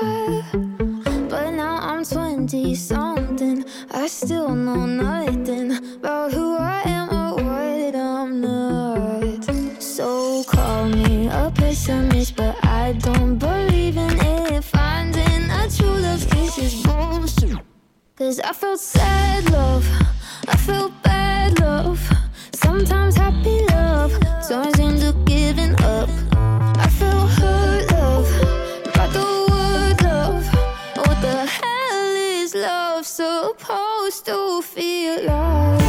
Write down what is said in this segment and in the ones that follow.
But now I'm 20 something. I still know nothing about who I am or what I'm not. So call me a pessimist, but I don't believe in it. Finding a true love is bullshit. Cause I felt sad love, I felt bad love. Sometimes happy love turns into giving up. Love supposed to feel like?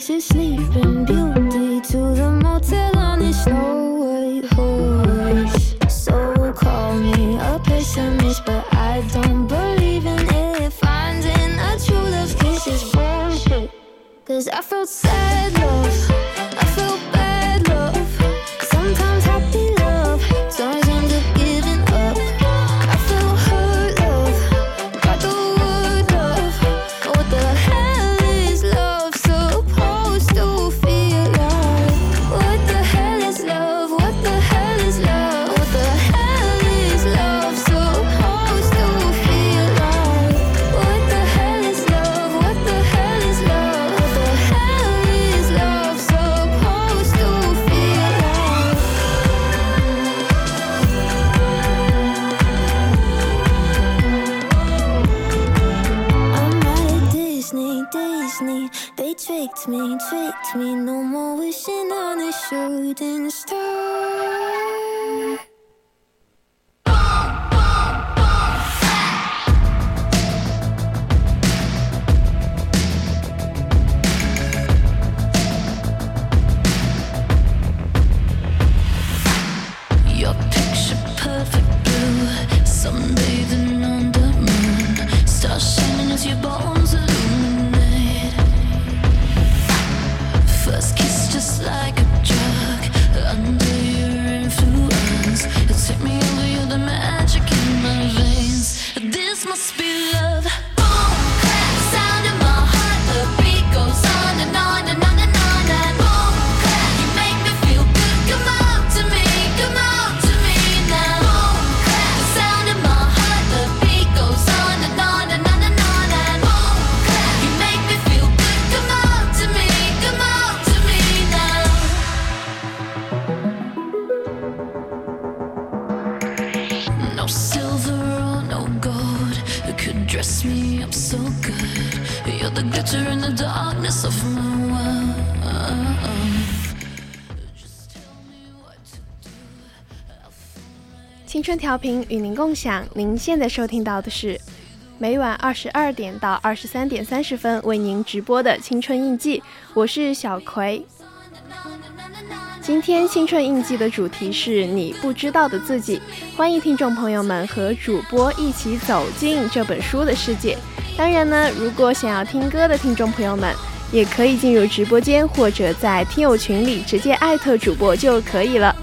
Takes his sleeping beauty to the motel on his snow white horse. So call me a pessimist, but I don't believe in it. Finding a true love kiss is bullshit. Cause I felt sad love, 调频与您共享，您现在收听到的是每晚二十二点到二十三点三十分为您直播的青春印记，我是小葵。今天青春印记的主题是你不知道的自己，欢迎听众朋友们和主播一起走进这本书的世界。当然呢，如果想要听歌的听众朋友们，也可以进入直播间或者在听友群里直接艾特主播就可以了。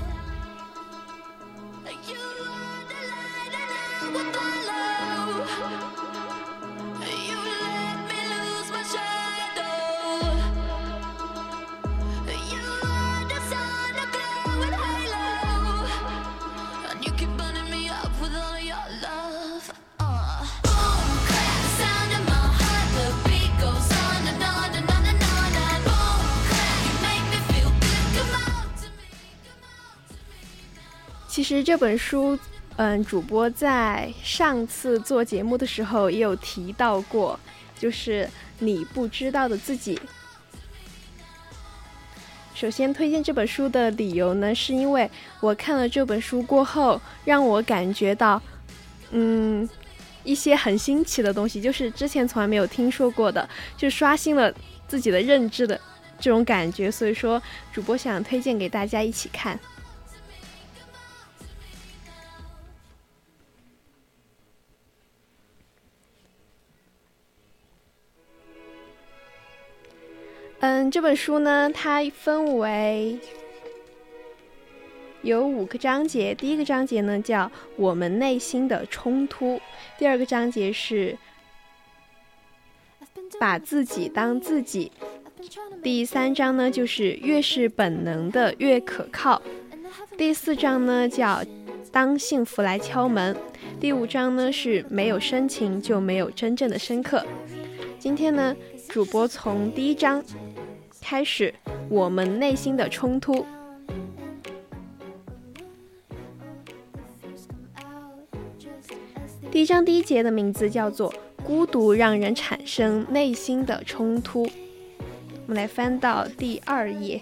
实这本书，嗯，主播在上次做节目的时候也有提到过，就是你不知道的自己。首先推荐这本书的理由呢，是因为我看了这本书过后，让我感觉到，嗯，一些很新奇的东西，就是之前从来没有听说过的，就刷新了自己的认知的这种感觉。所以说，主播想推荐给大家一起看。嗯，这本书呢，它分为有五个章节。第一个章节呢叫“我们内心的冲突”，第二个章节是“把自己当自己”，第三章呢就是“越是本能的越可靠”，第四章呢叫“当幸福来敲门”，第五章呢是“没有深情就没有真正的深刻”。今天呢，主播从第一章。开始，我们内心的冲突。第一章第一节的名字叫做“孤独让人产生内心的冲突”。我们来翻到第二页。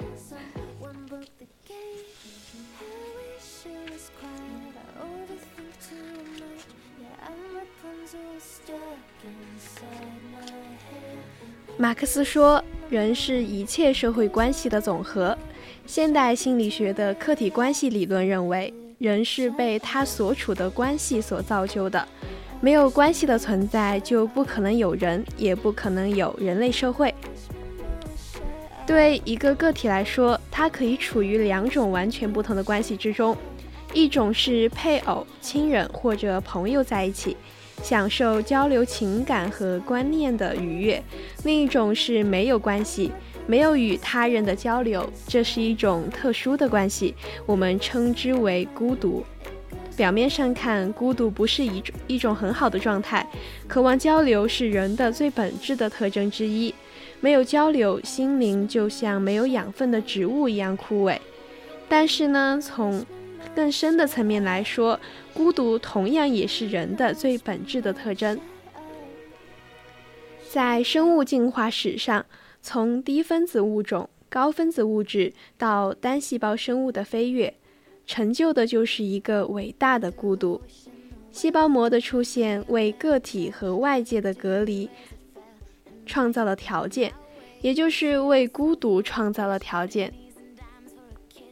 马克思说。人是一切社会关系的总和。现代心理学的客体关系理论认为，人是被他所处的关系所造就的。没有关系的存在，就不可能有人，也不可能有人类社会。对一个个体来说，它可以处于两种完全不同的关系之中：一种是配偶、亲人或者朋友在一起。享受交流情感和观念的愉悦，另一种是没有关系，没有与他人的交流，这是一种特殊的关系，我们称之为孤独。表面上看，孤独不是一种一种很好的状态，渴望交流是人的最本质的特征之一。没有交流，心灵就像没有养分的植物一样枯萎。但是呢，从更深的层面来说，孤独同样也是人的最本质的特征。在生物进化史上，从低分子物种、高分子物质到单细胞生物的飞跃，成就的就是一个伟大的孤独。细胞膜的出现为个体和外界的隔离创造了条件，也就是为孤独创造了条件。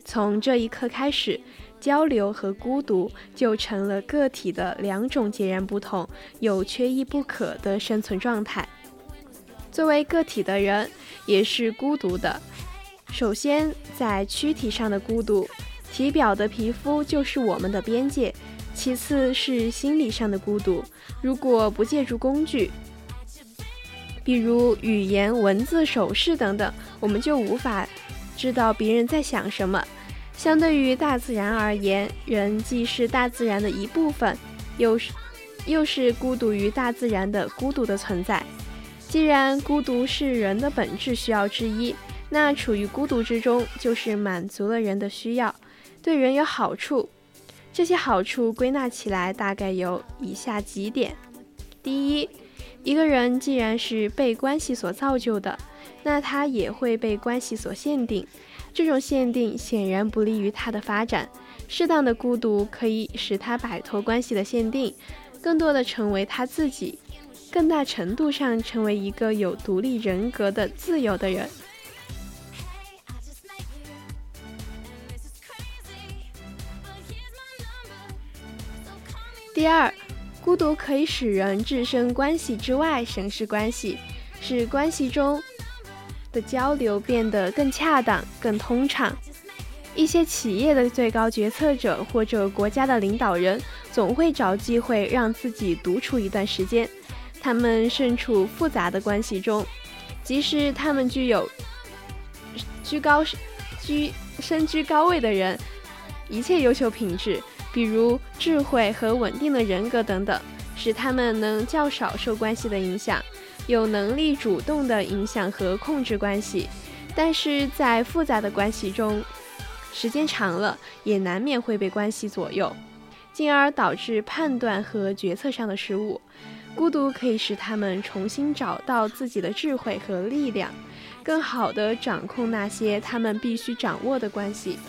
从这一刻开始。交流和孤独就成了个体的两种截然不同、又缺一不可的生存状态。作为个体的人也是孤独的。首先，在躯体上的孤独，体表的皮肤就是我们的边界；其次是心理上的孤独。如果不借助工具，比如语言、文字、手势等等，我们就无法知道别人在想什么。相对于大自然而言，人既是大自然的一部分，又是又是孤独于大自然的孤独的存在。既然孤独是人的本质需要之一，那处于孤独之中就是满足了人的需要，对人有好处。这些好处归纳起来大概有以下几点：第一，一个人既然是被关系所造就的，那他也会被关系所限定。这种限定显然不利于他的发展。适当的孤独可以使他摆脱关系的限定，更多的成为他自己，更大程度上成为一个有独立人格的自由的人。第二，孤独可以使人置身关系之外，审视关系，使关系中。的交流变得更恰当、更通畅。一些企业的最高决策者或者国家的领导人总会找机会让自己独处一段时间。他们身处复杂的关系中，即使他们具有居高居身居高位的人一切优秀品质，比如智慧和稳定的人格等等，使他们能较少受关系的影响。有能力主动的影响和控制关系，但是在复杂的关系中，时间长了也难免会被关系左右，进而导致判断和决策上的失误。孤独可以使他们重新找到自己的智慧和力量，更好地掌控那些他们必须掌握的关系。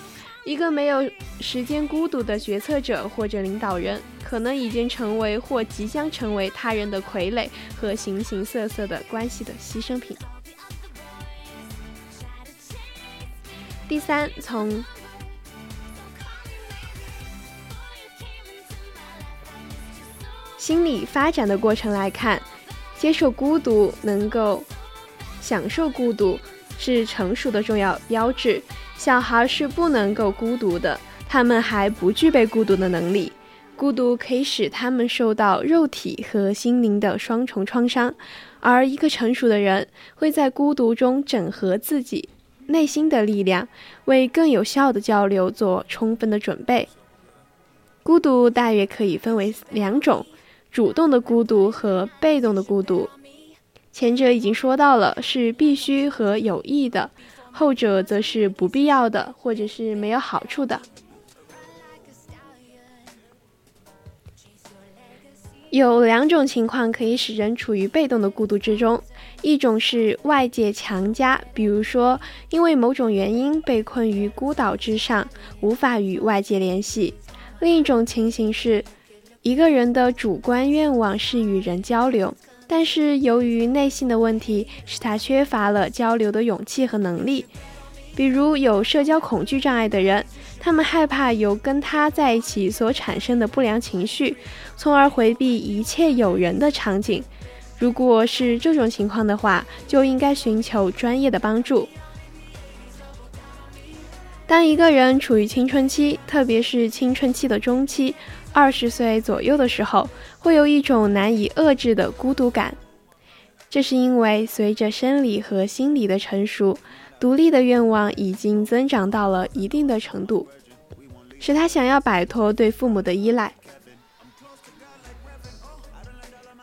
一个没有时间孤独的决策者或者领导人，可能已经成为或即将成为他人的傀儡和形形色色的关系的牺牲品。第三，从心理发展的过程来看，接受孤独，能够享受孤独，是成熟的重要标志。小孩是不能够孤独的，他们还不具备孤独的能力。孤独可以使他们受到肉体和心灵的双重创伤，而一个成熟的人会在孤独中整合自己内心的力量，为更有效的交流做充分的准备。孤独大约可以分为两种：主动的孤独和被动的孤独。前者已经说到了，是必须和有益的。后者则是不必要的，或者是没有好处的。有两种情况可以使人处于被动的孤独之中：一种是外界强加，比如说因为某种原因被困于孤岛之上，无法与外界联系；另一种情形是一个人的主观愿望是与人交流。但是由于内心的问题，使他缺乏了交流的勇气和能力。比如有社交恐惧障碍的人，他们害怕由跟他在一起所产生的不良情绪，从而回避一切有人的场景。如果是这种情况的话，就应该寻求专业的帮助。当一个人处于青春期，特别是青春期的中期。二十岁左右的时候，会有一种难以遏制的孤独感，这是因为随着生理和心理的成熟，独立的愿望已经增长到了一定的程度，使他想要摆脱对父母的依赖。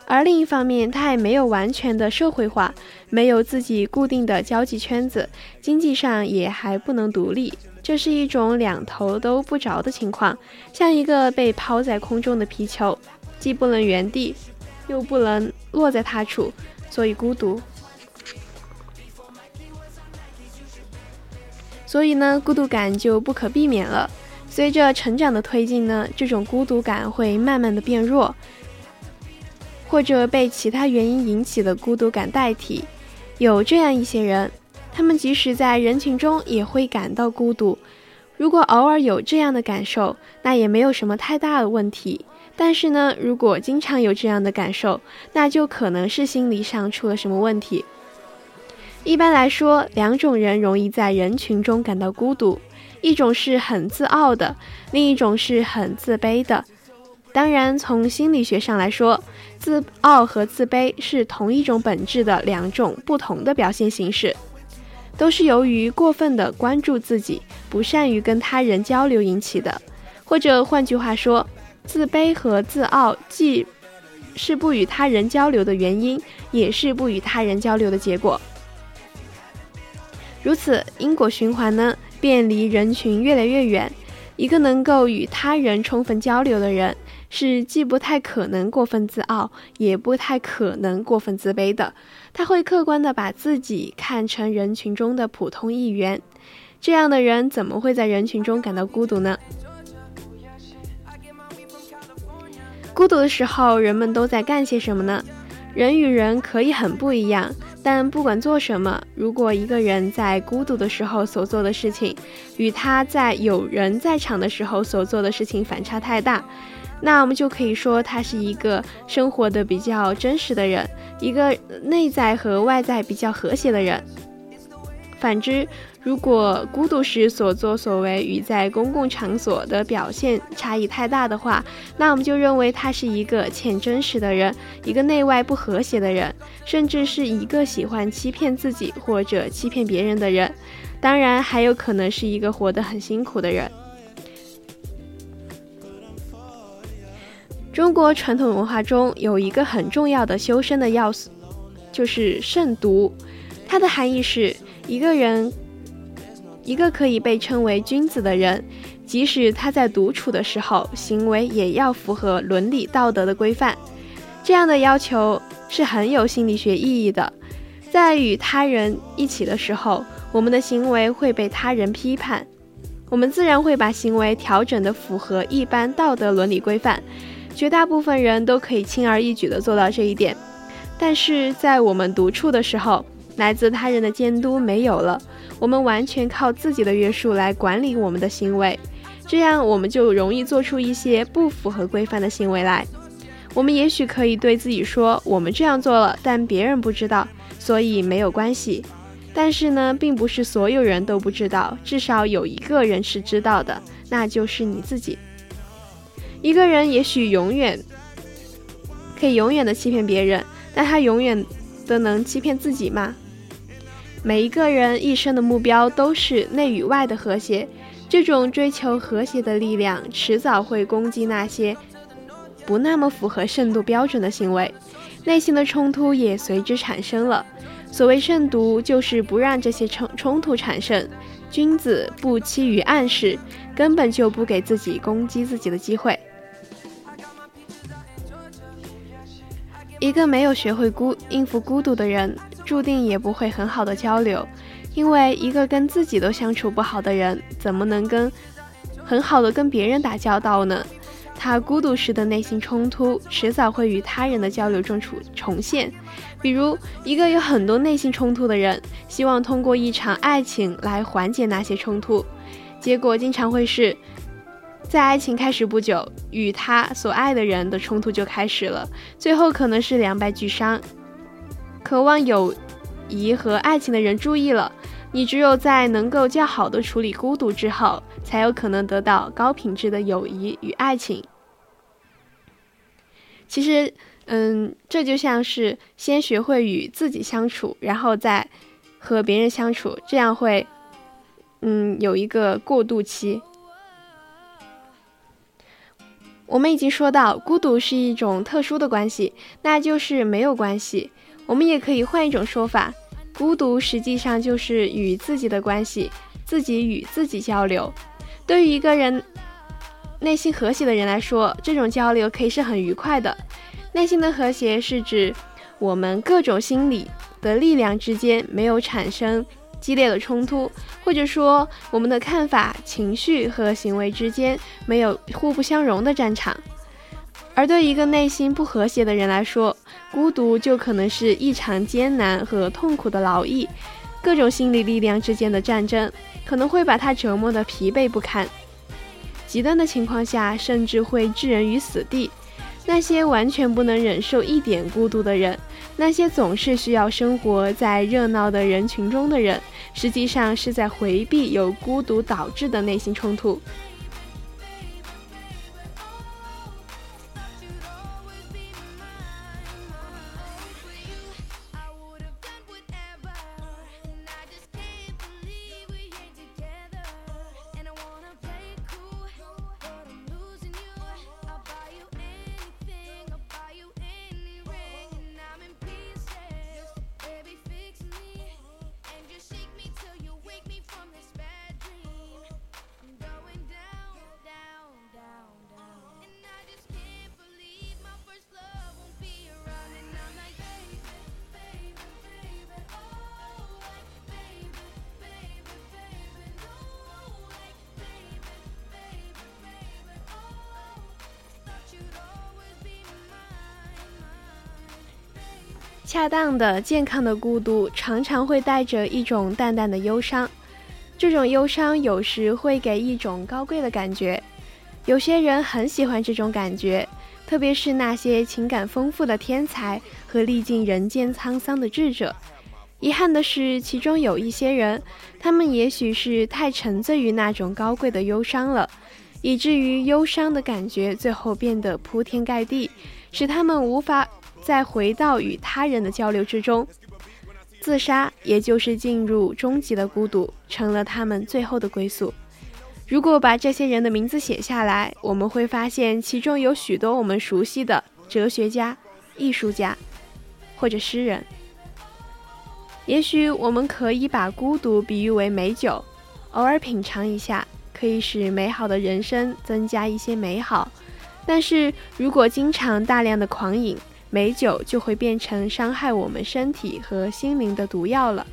而另一方面，他还没有完全的社会化，没有自己固定的交际圈子，经济上也还不能独立。这是一种两头都不着的情况，像一个被抛在空中的皮球，既不能原地，又不能落在他处，所以孤独。所以呢，孤独感就不可避免了。随着成长的推进呢，这种孤独感会慢慢的变弱，或者被其他原因引起的孤独感代替。有这样一些人。他们即使在人群中也会感到孤独。如果偶尔有这样的感受，那也没有什么太大的问题。但是呢，如果经常有这样的感受，那就可能是心理上出了什么问题。一般来说，两种人容易在人群中感到孤独：一种是很自傲的，另一种是很自卑的。当然，从心理学上来说，自傲和自卑是同一种本质的两种不同的表现形式。都是由于过分的关注自己，不善于跟他人交流引起的，或者换句话说，自卑和自傲既是不与他人交流的原因，也是不与他人交流的结果。如此，因果循环呢，便离人群越来越远。一个能够与他人充分交流的人。是既不太可能过分自傲，也不太可能过分自卑的。他会客观地把自己看成人群中的普通一员。这样的人怎么会在人群中感到孤独呢？孤独的时候，人们都在干些什么呢？人与人可以很不一样，但不管做什么，如果一个人在孤独的时候所做的事情，与他在有人在场的时候所做的事情反差太大。那我们就可以说，他是一个生活的比较真实的人，一个内在和外在比较和谐的人。反之，如果孤独时所作所为与在公共场所的表现差异太大的话，那我们就认为他是一个欠真实的人，一个内外不和谐的人，甚至是一个喜欢欺骗自己或者欺骗别人的人。当然，还有可能是一个活得很辛苦的人。中国传统文化中有一个很重要的修身的要素，就是慎独。它的含义是，一个人一个可以被称为君子的人，即使他在独处的时候，行为也要符合伦理道德的规范。这样的要求是很有心理学意义的。在与他人一起的时候，我们的行为会被他人批判，我们自然会把行为调整的符合一般道德伦理规范。绝大部分人都可以轻而易举地做到这一点。但是在我们独处的时候，来自他人的监督没有了，我们完全靠自己的约束来管理我们的行为，这样我们就容易做出一些不符合规范的行为来。我们也许可以对自己说，我们这样做了，但别人不知道，所以没有关系。但是呢，并不是所有人都不知道，至少有一个人是知道的，那就是你自己。一个人也许永远可以永远的欺骗别人，但他永远都能欺骗自己吗？每一个人一生的目标都是内与外的和谐，这种追求和谐的力量，迟早会攻击那些不那么符合圣度标准的行为，内心的冲突也随之产生了。所谓慎独，就是不让这些冲冲突产生。君子不欺于暗室，根本就不给自己攻击自己的机会。一个没有学会孤应付孤独的人，注定也不会很好的交流，因为一个跟自己都相处不好的人，怎么能跟很好的跟别人打交道呢？他孤独时的内心冲突，迟早会与他人的交流中重重现。比如，一个有很多内心冲突的人，希望通过一场爱情来缓解那些冲突，结果经常会是，在爱情开始不久，与他所爱的人的冲突就开始了，最后可能是两败俱伤。渴望友谊和爱情的人注意了，你只有在能够较好的处理孤独之后，才有可能得到高品质的友谊与爱情。其实，嗯，这就像是先学会与自己相处，然后再和别人相处，这样会，嗯，有一个过渡期。我们已经说到，孤独是一种特殊的关系，那就是没有关系。我们也可以换一种说法，孤独实际上就是与自己的关系，自己与自己交流。对于一个人。内心和谐的人来说，这种交流可以是很愉快的。内心的和谐是指我们各种心理的力量之间没有产生激烈的冲突，或者说我们的看法、情绪和行为之间没有互不相容的战场。而对一个内心不和谐的人来说，孤独就可能是异常艰难和痛苦的劳役，各种心理力量之间的战争可能会把他折磨得疲惫不堪。极端的情况下，甚至会置人于死地。那些完全不能忍受一点孤独的人，那些总是需要生活在热闹的人群中的人，实际上是在回避由孤独导致的内心冲突。恰当的、健康的孤独，常常会带着一种淡淡的忧伤。这种忧伤有时会给一种高贵的感觉，有些人很喜欢这种感觉，特别是那些情感丰富的天才和历尽人间沧桑的智者。遗憾的是，其中有一些人，他们也许是太沉醉于那种高贵的忧伤了，以至于忧伤的感觉最后变得铺天盖地，使他们无法。再回到与他人的交流之中，自杀也就是进入终极的孤独，成了他们最后的归宿。如果把这些人的名字写下来，我们会发现其中有许多我们熟悉的哲学家、艺术家或者诗人。也许我们可以把孤独比喻为美酒，偶尔品尝一下，可以使美好的人生增加一些美好。但是如果经常大量的狂饮，美酒就会变成伤害我们身体和心灵的毒药了。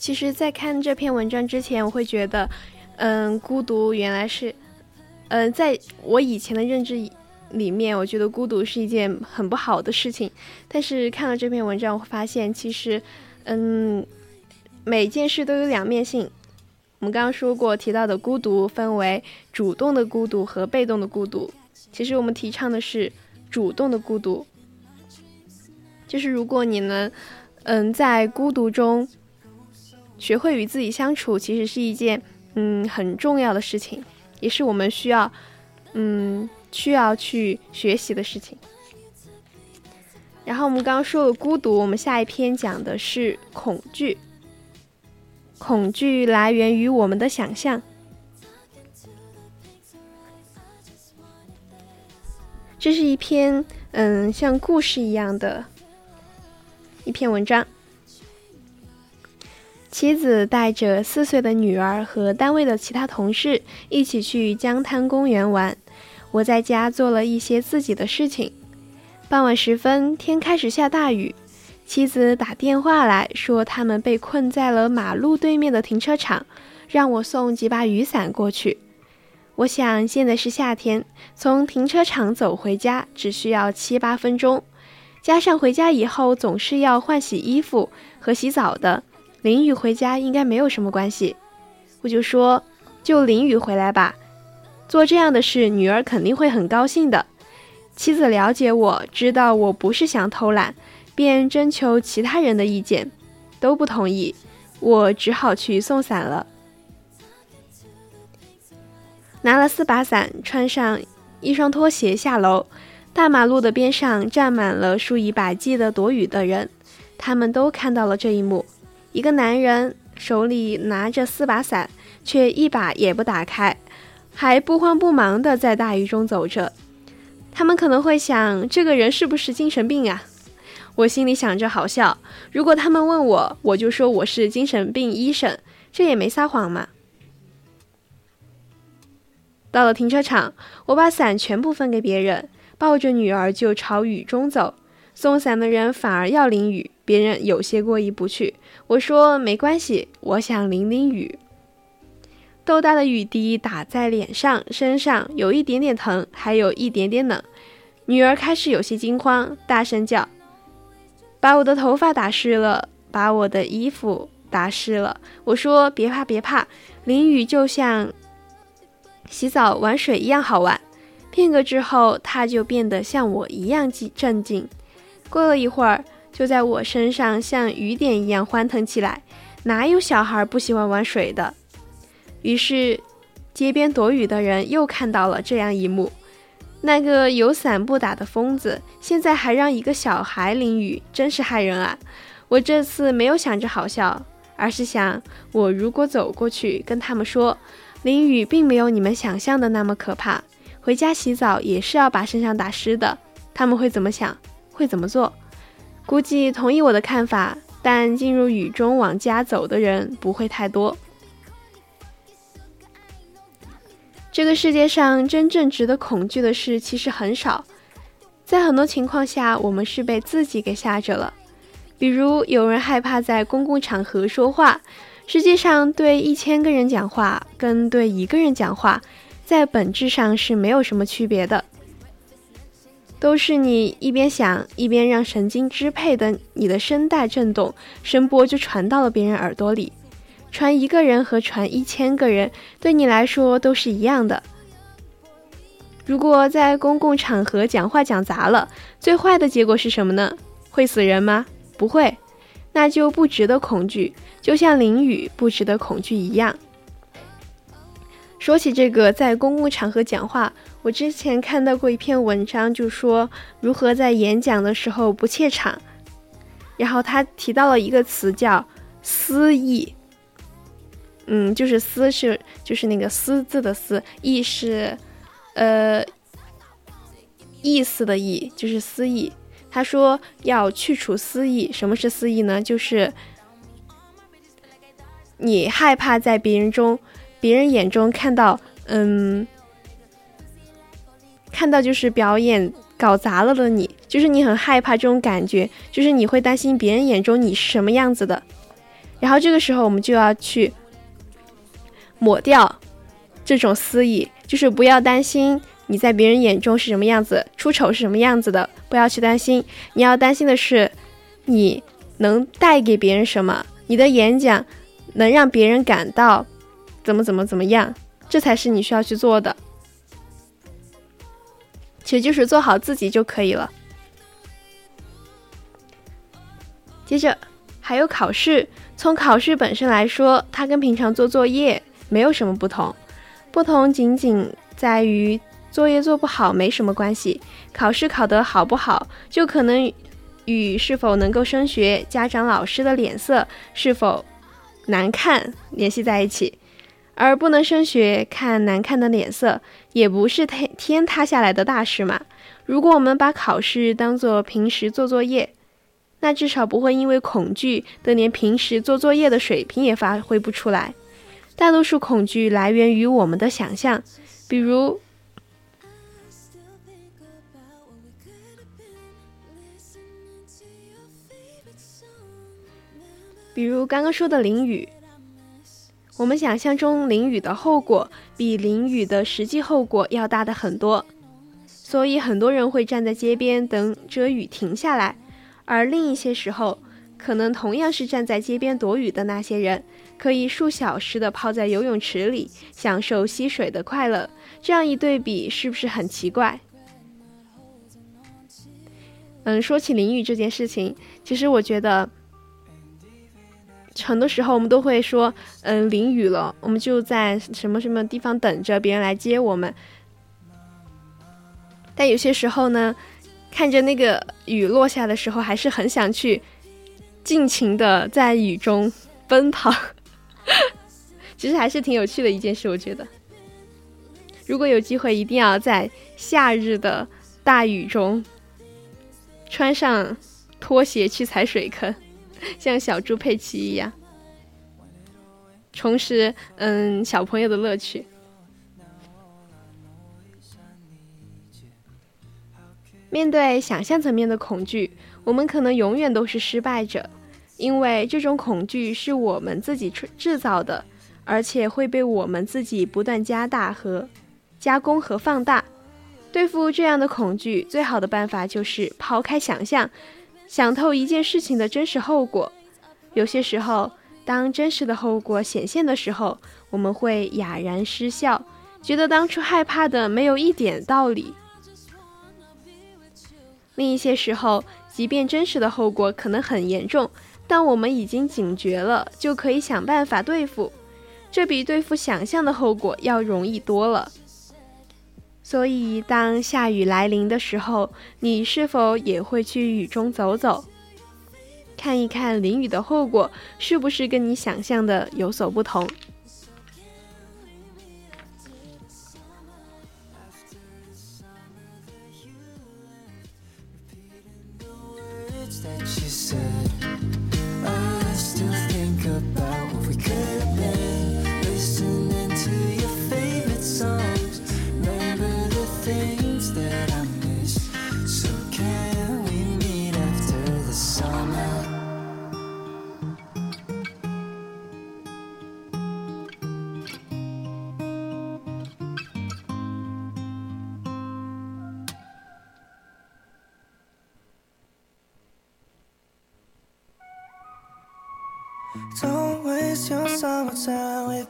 其实，在看这篇文章之前，我会觉得，嗯，孤独原来是，嗯，在我以前的认知里面，我觉得孤独是一件很不好的事情。但是看了这篇文章，我发现，其实，嗯，每件事都有两面性。我们刚刚说过，提到的孤独分为主动的孤独和被动的孤独。其实我们提倡的是主动的孤独，就是如果你能，嗯，在孤独中学会与自己相处，其实是一件嗯很重要的事情，也是我们需要嗯需要去学习的事情。然后我们刚刚说了孤独，我们下一篇讲的是恐惧。恐惧来源于我们的想象。这是一篇嗯像故事一样的一篇文章。妻子带着四岁的女儿和单位的其他同事一起去江滩公园玩。我在家做了一些自己的事情。傍晚时分，天开始下大雨。妻子打电话来说，他们被困在了马路对面的停车场，让我送几把雨伞过去。我想现在是夏天，从停车场走回家只需要七八分钟，加上回家以后总是要换洗衣服和洗澡的，淋雨回家应该没有什么关系。我就说，就淋雨回来吧，做这样的事，女儿肯定会很高兴的。妻子了解我，知道我不是想偷懒。便征求其他人的意见，都不同意，我只好去送伞了。拿了四把伞，穿上一双拖鞋下楼。大马路的边上站满了数以百计的躲雨的人，他们都看到了这一幕：一个男人手里拿着四把伞，却一把也不打开，还不慌不忙地在大雨中走着。他们可能会想，这个人是不是精神病啊？我心里想着好笑，如果他们问我，我就说我是精神病医生，这也没撒谎嘛。到了停车场，我把伞全部分给别人，抱着女儿就朝雨中走。送伞的人反而要淋雨，别人有些过意不去。我说没关系，我想淋淋雨。豆大的雨滴打在脸上、身上，有一点点疼，还有一点点冷。女儿开始有些惊慌，大声叫。把我的头发打湿了，把我的衣服打湿了。我说：“别怕，别怕，淋雨就像洗澡玩水一样好玩。”片刻之后，她就变得像我一样镇静。过了一会儿，就在我身上像雨点一样欢腾起来。哪有小孩不喜欢玩水的？于是，街边躲雨的人又看到了这样一幕。那个有伞不打的疯子，现在还让一个小孩淋雨，真是害人啊！我这次没有想着好笑，而是想，我如果走过去跟他们说，淋雨并没有你们想象的那么可怕，回家洗澡也是要把身上打湿的，他们会怎么想？会怎么做？估计同意我的看法，但进入雨中往家走的人不会太多。这个世界上真正值得恐惧的事其实很少，在很多情况下，我们是被自己给吓着了。比如，有人害怕在公共场合说话，实际上对一千个人讲话跟对一个人讲话，在本质上是没有什么区别的，都是你一边想一边让神经支配的你的声带震动，声波就传到了别人耳朵里。传一个人和传一千个人，对你来说都是一样的。如果在公共场合讲话讲砸了，最坏的结果是什么呢？会死人吗？不会，那就不值得恐惧，就像淋雨不值得恐惧一样。说起这个在公共场合讲话，我之前看到过一篇文章，就说如何在演讲的时候不怯场，然后他提到了一个词叫“思意”。嗯，就是思是就是那个思字的思，意是，呃，意思的意，就是思意。他说要去除思意，什么是思意呢？就是你害怕在别人中、别人眼中看到，嗯，看到就是表演搞砸了的你，就是你很害怕这种感觉，就是你会担心别人眼中你是什么样子的。然后这个时候我们就要去。抹掉这种私意，就是不要担心你在别人眼中是什么样子，出丑是什么样子的，不要去担心。你要担心的是，你能带给别人什么，你的演讲能让别人感到怎么怎么怎么样，这才是你需要去做的。其实就是做好自己就可以了。接着还有考试，从考试本身来说，它跟平常做作业。没有什么不同，不同仅仅在于作业做不好没什么关系，考试考得好不好就可能与是否能够升学、家长老师的脸色是否难看联系在一起，而不能升学看难看的脸色也不是天天塌下来的大事嘛。如果我们把考试当做平时做作业，那至少不会因为恐惧的连平时做作业的水平也发挥不出来。大多数恐惧来源于我们的想象，比如，比如刚刚说的淋雨。我们想象中淋雨的后果比淋雨的实际后果要大的很多，所以很多人会站在街边等着雨停下来，而另一些时候，可能同样是站在街边躲雨的那些人。可以数小时的泡在游泳池里，享受吸水的快乐。这样一对比，是不是很奇怪？嗯，说起淋雨这件事情，其实我觉得，很多时候我们都会说，嗯，淋雨了，我们就在什么什么地方等着别人来接我们。但有些时候呢，看着那个雨落下的时候，还是很想去尽情的在雨中奔跑。其实还是挺有趣的一件事，我觉得。如果有机会，一定要在夏日的大雨中穿上拖鞋去踩水坑，像小猪佩奇一样，重拾嗯小朋友的乐趣。面对想象层面的恐惧，我们可能永远都是失败者。因为这种恐惧是我们自己制造的，而且会被我们自己不断加大和加工和放大。对付这样的恐惧，最好的办法就是抛开想象，想透一件事情的真实后果。有些时候，当真实的后果显现的时候，我们会哑然失笑，觉得当初害怕的没有一点道理。另一些时候，即便真实的后果可能很严重。但我们已经警觉了，就可以想办法对付，这比对付想象的后果要容易多了。所以，当下雨来临的时候，你是否也会去雨中走走，看一看淋雨的后果是不是跟你想象的有所不同？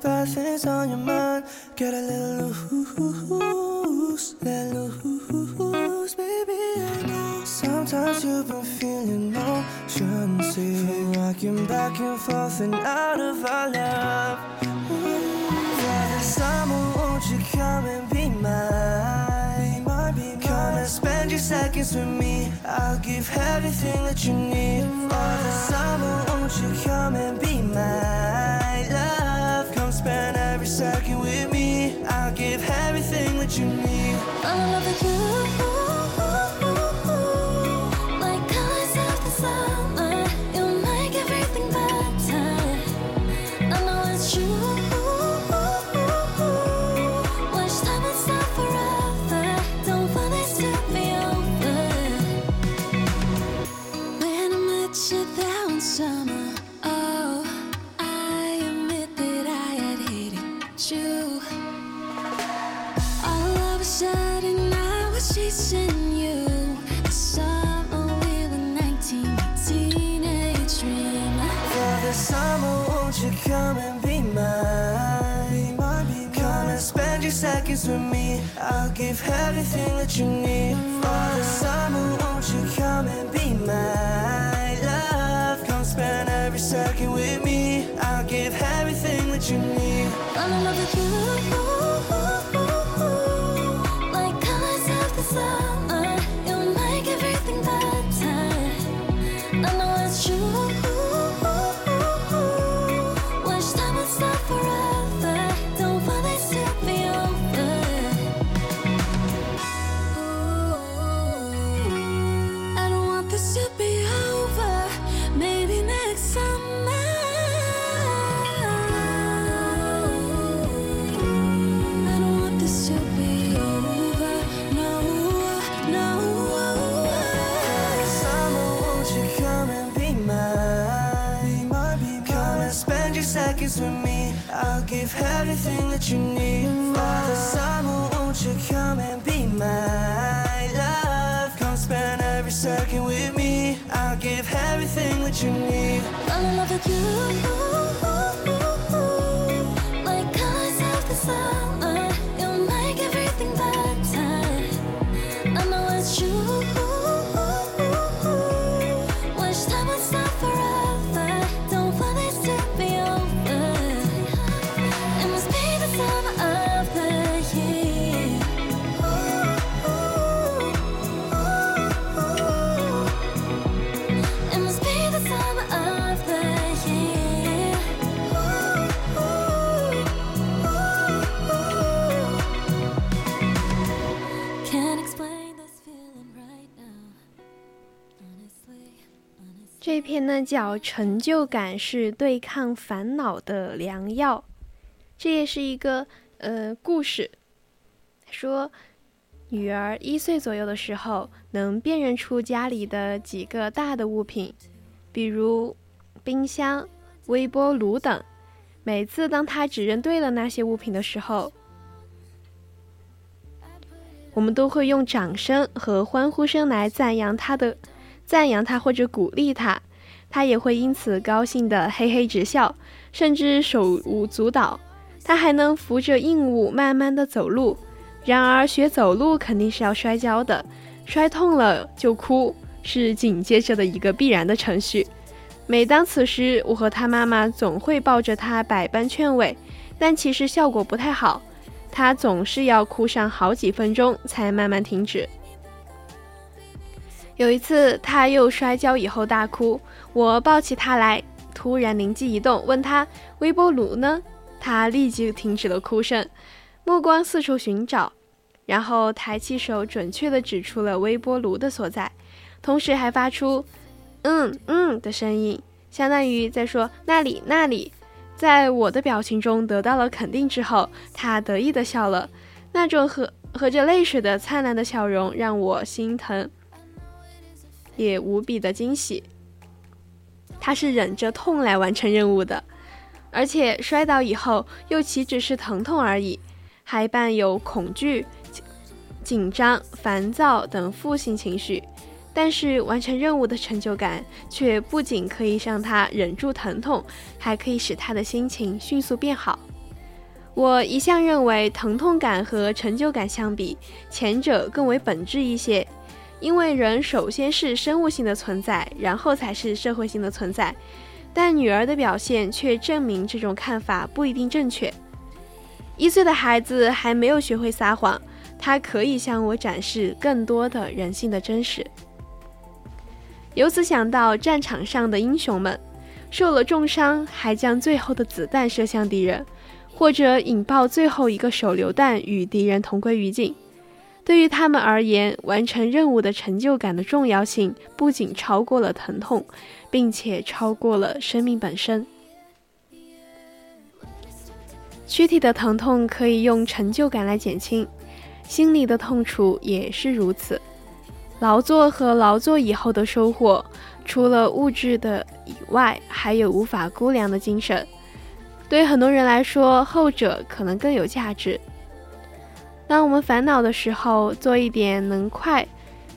Bad things on your mind. Get a little loose, let loose, baby. I know sometimes you've been feeling motion, rocking back and forth and out of our love. Ooh, yeah, summer, won't you come and be mine? Come and spend your seconds with me. I'll give everything that you need. For the summer, won't you come and be? Come spend every second with me. I'll give everything that you need. Seconds with me. I'll give everything that you need. For the summer, won't you come and be my love? Come spend every second with me. I'll give everything that you need. I'm in love with you. Give everything that you need. For the summer, won't you come and be my love? Come spend every second with me. I'll give everything that you need. I'm in love with you. 篇呢叫《成就感是对抗烦恼的良药》，这也是一个呃故事，说女儿一岁左右的时候能辨认出家里的几个大的物品，比如冰箱、微波炉等。每次当她指认对了那些物品的时候，我们都会用掌声和欢呼声来赞扬她的。赞扬他或者鼓励他，他也会因此高兴的嘿嘿直笑，甚至手舞足蹈。他还能扶着硬物慢慢地走路。然而，学走路肯定是要摔跤的，摔痛了就哭，是紧接着的一个必然的程序。每当此时，我和他妈妈总会抱着他百般劝慰，但其实效果不太好。他总是要哭上好几分钟才慢慢停止。有一次，他又摔跤以后大哭，我抱起他来，突然灵机一动，问他微波炉呢？他立即停止了哭声，目光四处寻找，然后抬起手，准确地指出了微波炉的所在，同时还发出“嗯嗯”的声音，相当于在说那里那里。在我的表情中得到了肯定之后，他得意地笑了，那种和和着泪水的灿烂的笑容让我心疼，也无比的惊喜。他是忍着痛来完成任务的，而且摔倒以后又岂只是疼痛而已，还伴有恐惧、紧紧张、烦躁等负性情绪。但是完成任务的成就感却不仅可以让他忍住疼痛，还可以使他的心情迅速变好。我一向认为，疼痛感和成就感相比，前者更为本质一些。因为人首先是生物性的存在，然后才是社会性的存在。但女儿的表现却证明这种看法不一定正确。一岁的孩子还没有学会撒谎，他可以向我展示更多的人性的真实。由此想到战场上的英雄们，受了重伤还将最后的子弹射向敌人，或者引爆最后一个手榴弹与敌人同归于尽。对于他们而言，完成任务的成就感的重要性不仅超过了疼痛，并且超过了生命本身。躯体的疼痛可以用成就感来减轻，心理的痛楚也是如此。劳作和劳作以后的收获，除了物质的以外，还有无法估量的精神。对很多人来说，后者可能更有价值。当我们烦恼的时候，做一点能快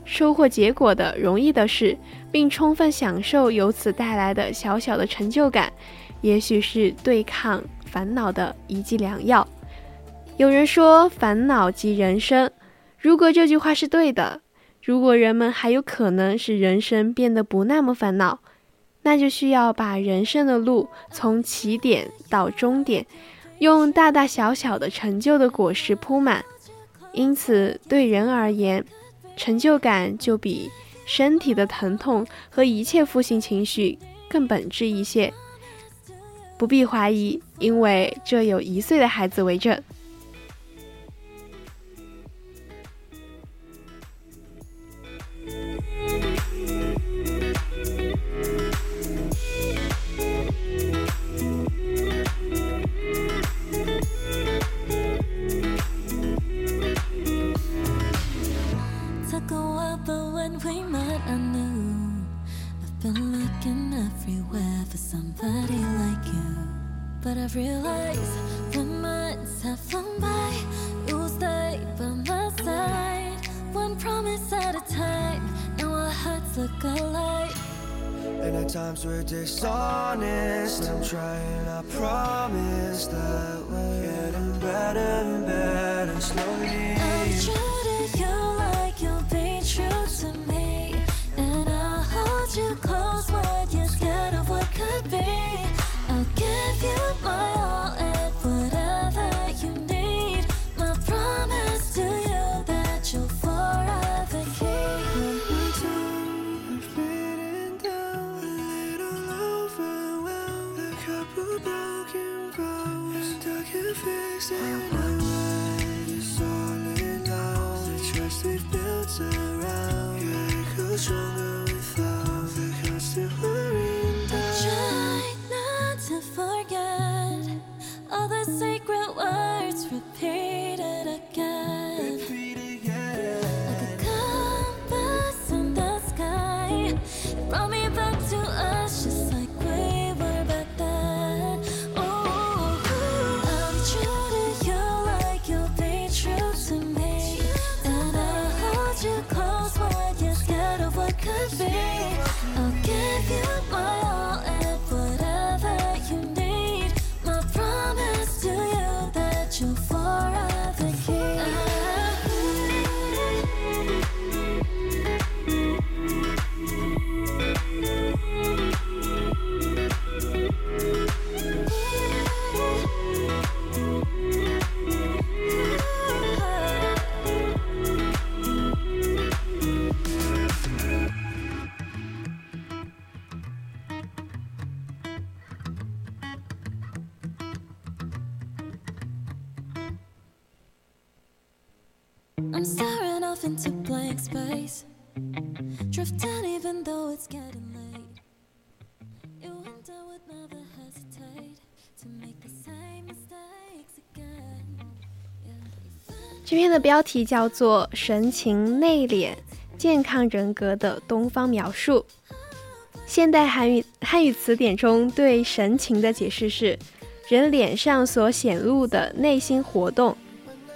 收获结果的容易的事，并充分享受由此带来的小小的成就感，也许是对抗烦恼的一剂良药。有人说，烦恼即人生。如果这句话是对的，如果人们还有可能使人生变得不那么烦恼，那就需要把人生的路从起点到终点，用大大小小的成就的果实铺满。因此，对人而言，成就感就比身体的疼痛和一切负性情绪更本质一些。不必怀疑，因为这有一岁的孩子为证。When we met, I knew I've been looking everywhere for somebody like you. But I've realized when months have flown by, you'll stay by my side. One promise at a time, now our hearts look alike. And at times we're dishonest. I'm trying, I promise that we're getting better and better slowly. I'm true to you 这篇的标题叫做《神情内敛、健康人格的东方描述》。现代汉语汉语词典中对神情的解释是人脸上所显露的内心活动。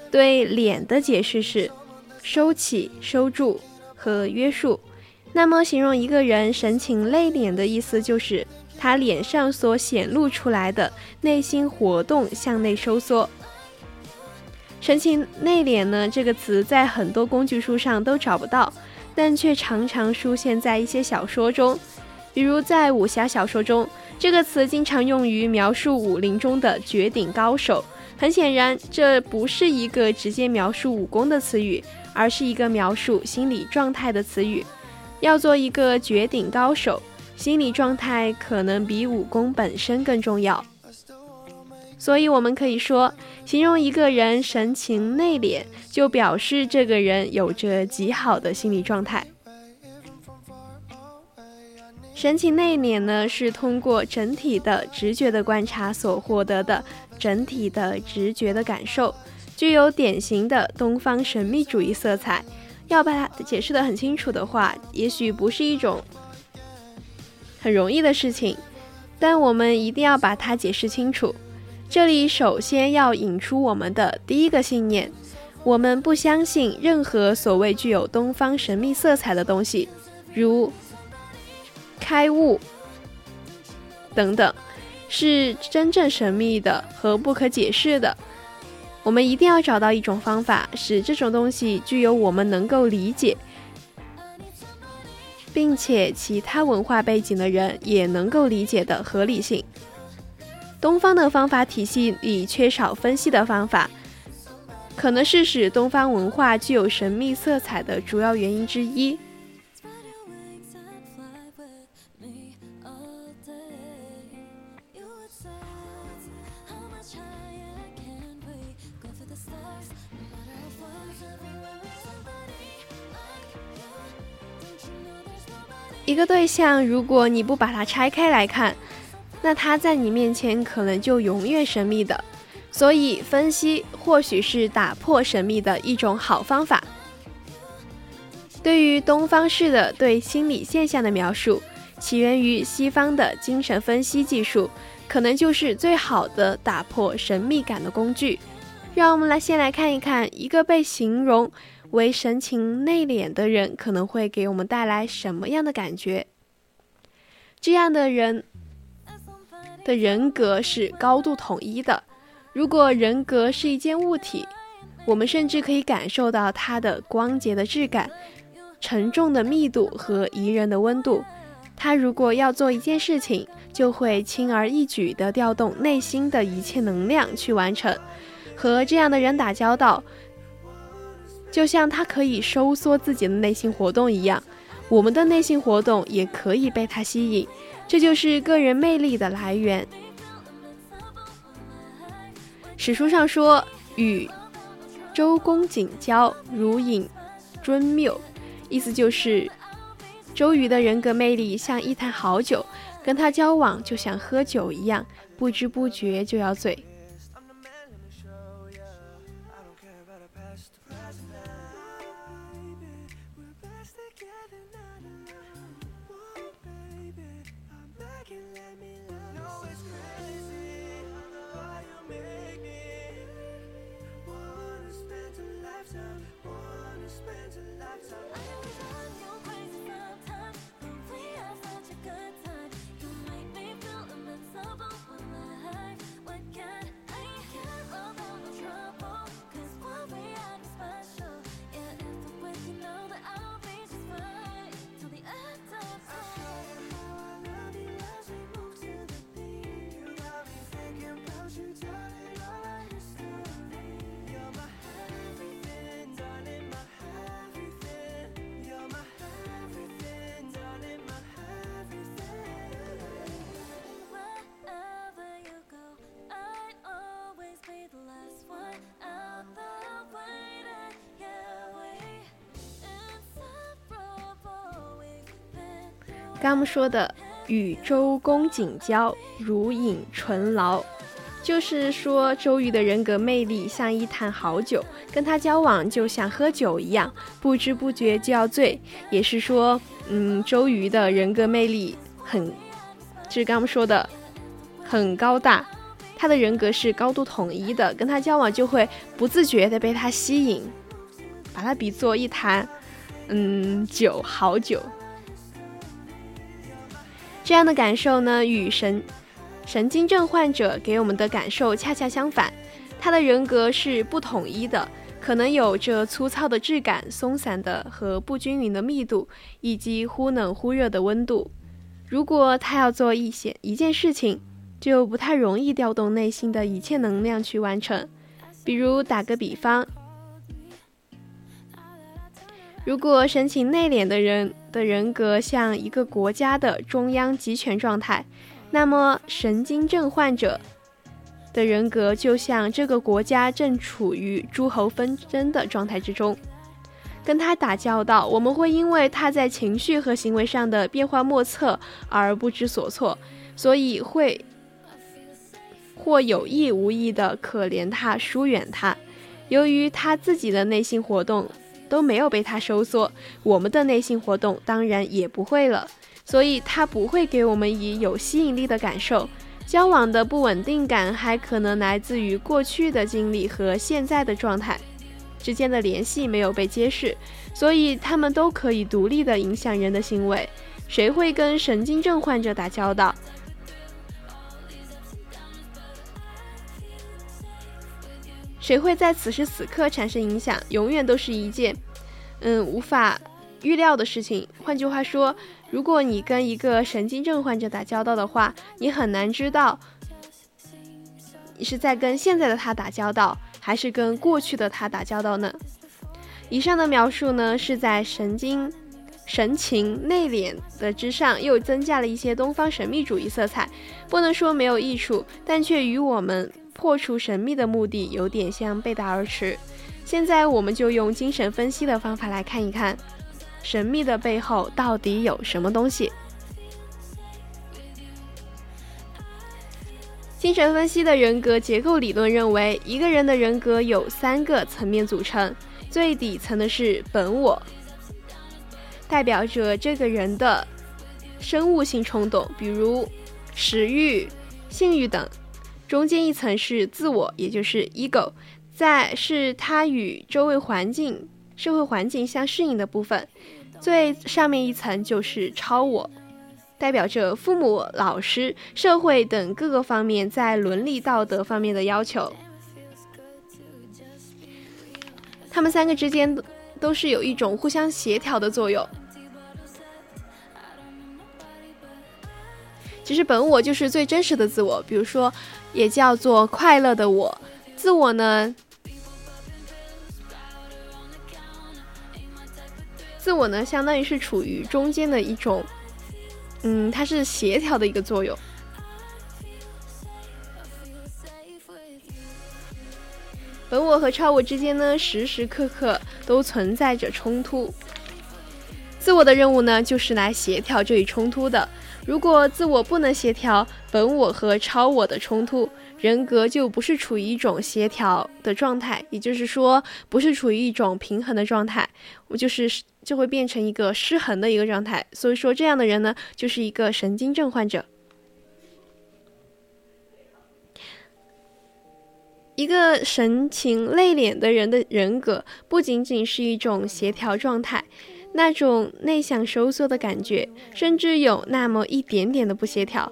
对脸的解释是收起、收住和约束。那么，形容一个人神情内敛的意思就是他脸上所显露出来的内心活动向内收缩。神情内敛呢，这个词在很多工具书上都找不到，但却常常出现在一些小说中。比如在武侠小说中，这个词经常用于描述武林中的绝顶高手。很显然，这不是一个直接描述武功的词语，而是一个描述心理状态的词语。要做一个绝顶高手，心理状态可能比武功本身更重要。所以，我们可以说，形容一个人神情内敛，就表示这个人有着极好的心理状态。神情内敛呢，是通过整体的直觉的观察所获得的整体的直觉的感受，具有典型的东方神秘主义色彩。要把它解释得很清楚的话，也许不是一种很容易的事情，但我们一定要把它解释清楚。这里首先要引出我们的第一个信念：我们不相信任何所谓具有东方神秘色彩的东西，如。开悟等等，是真正神秘的和不可解释的。我们一定要找到一种方法，使这种东西具有我们能够理解，并且其他文化背景的人也能够理解的合理性。东方的方法体系里缺少分析的方法，可能是使东方文化具有神秘色彩的主要原因之一。一个对象，如果你不把它拆开来看，那它在你面前可能就永远神秘的。所以，分析或许是打破神秘的一种好方法。对于东方式的对心理现象的描述，起源于西方的精神分析技术，可能就是最好的打破神秘感的工具。让我们来先来看一看一个被形容。为神情内敛的人可能会给我们带来什么样的感觉？这样的人的人格是高度统一的。如果人格是一件物体，我们甚至可以感受到它的光洁的质感、沉重的密度和宜人的温度。他如果要做一件事情，就会轻而易举地调动内心的一切能量去完成。和这样的人打交道。就像他可以收缩自己的内心活动一样，我们的内心活动也可以被他吸引，这就是个人魅力的来源。史书上说：“与周公瑾交，如饮酽缪。”意思就是周瑜的人格魅力像一坛好酒，跟他交往就像喝酒一样，不知不觉就要醉。刚刚说的与周公瑾交，如饮醇醪，就是说周瑜的人格魅力像一坛好酒，跟他交往就像喝酒一样，不知不觉就要醉。也是说，嗯，周瑜的人格魅力很，就是刚刚说的很高大，他的人格是高度统一的，跟他交往就会不自觉的被他吸引，把他比作一坛，嗯，酒好酒。这样的感受呢，与神神经症患者给我们的感受恰恰相反。他的人格是不统一的，可能有着粗糙的质感、松散的和不均匀的密度，以及忽冷忽热的温度。如果他要做一些一件事情，就不太容易调动内心的一切能量去完成。比如打个比方，如果神情内敛的人的人格像一个国家的中央集权状态，那么神经症患者。的人格就像这个国家正处于诸侯纷争的状态之中，跟他打交道，我们会因为他在情绪和行为上的变化莫测而不知所措，所以会或有意无意的可怜他、疏远他。由于他自己的内心活动都没有被他收缩，我们的内心活动当然也不会了，所以他不会给我们以有吸引力的感受。交往的不稳定感还可能来自于过去的经历和现在的状态之间的联系没有被揭示，所以他们都可以独立的影响人的行为。谁会跟神经症患者打交道？谁会在此时此刻产生影响？永远都是一件，嗯，无法预料的事情。换句话说。如果你跟一个神经症患者打交道的话，你很难知道你是在跟现在的他打交道，还是跟过去的他打交道呢？以上的描述呢，是在神经神情内敛的之上，又增加了一些东方神秘主义色彩。不能说没有益处，但却与我们破除神秘的目的有点像背道而驰。现在，我们就用精神分析的方法来看一看。神秘的背后到底有什么东西？精神分析的人格结构理论认为，一个人的人格有三个层面组成。最底层的是本我，代表着这个人的生物性冲动，比如食欲、性欲等。中间一层是自我，也就是 ego，在是它与周围环境、社会环境相适应的部分。最上面一层就是超我，代表着父母、老师、社会等各个方面在伦理道德方面的要求。他们三个之间都是有一种互相协调的作用。其实本我就是最真实的自我，比如说，也叫做快乐的我。自我呢？自我呢，相当于是处于中间的一种，嗯，它是协调的一个作用。本我和超我之间呢，时时刻刻都存在着冲突。自我的任务呢，就是来协调这一冲突的。如果自我不能协调本我和超我的冲突，人格就不是处于一种协调的状态，也就是说，不是处于一种平衡的状态。我就是。就会变成一个失衡的一个状态，所以说这样的人呢，就是一个神经症患者。一个神情内敛的人的人格，不仅仅是一种协调状态，那种内向收缩的感觉，甚至有那么一点点的不协调。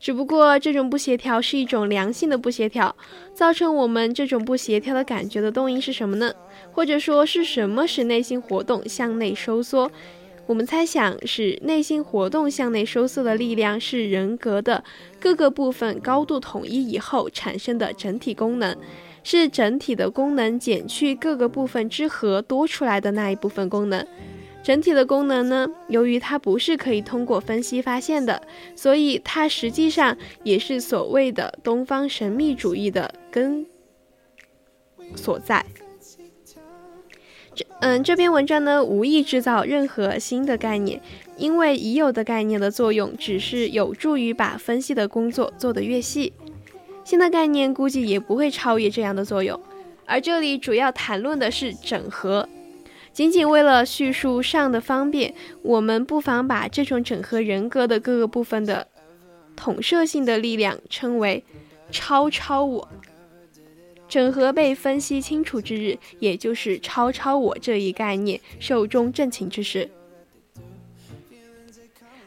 只不过这种不协调是一种良性的不协调，造成我们这种不协调的感觉的动因是什么呢？或者说是什么使内心活动向内收缩？我们猜想是内心活动向内收缩的力量是人格的各个部分高度统一以后产生的整体功能，是整体的功能减去各个部分之和多出来的那一部分功能。整体的功能呢，由于它不是可以通过分析发现的，所以它实际上也是所谓的东方神秘主义的根所在。这嗯，这篇文章呢，无意制造任何新的概念，因为已有的概念的作用只是有助于把分析的工作做得越细。新的概念估计也不会超越这样的作用。而这里主要谈论的是整合。仅仅为了叙述上的方便，我们不妨把这种整合人格的各个部分的统摄性的力量称为“超超我”。整合被分析清楚之日，也就是“超超我”这一概念寿终正寝之时。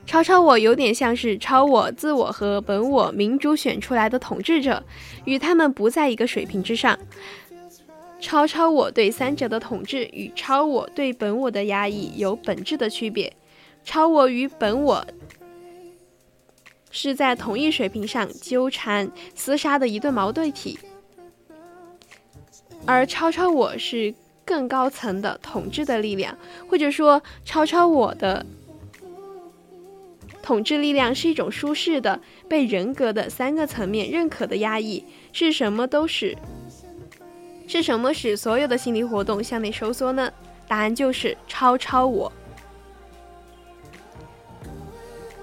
超超我有点像是超我、自我和本我民主选出来的统治者，与他们不在一个水平之上。超超我对三者的统治与超我对本我的压抑有本质的区别。超我与本我是在同一水平上纠缠厮杀的一对矛盾体，而超超我是更高层的统治的力量，或者说超超我的统治力量是一种舒适的、被人格的三个层面认可的压抑，是什么都使。是什么使所有的心理活动向内收缩呢？答案就是超超我。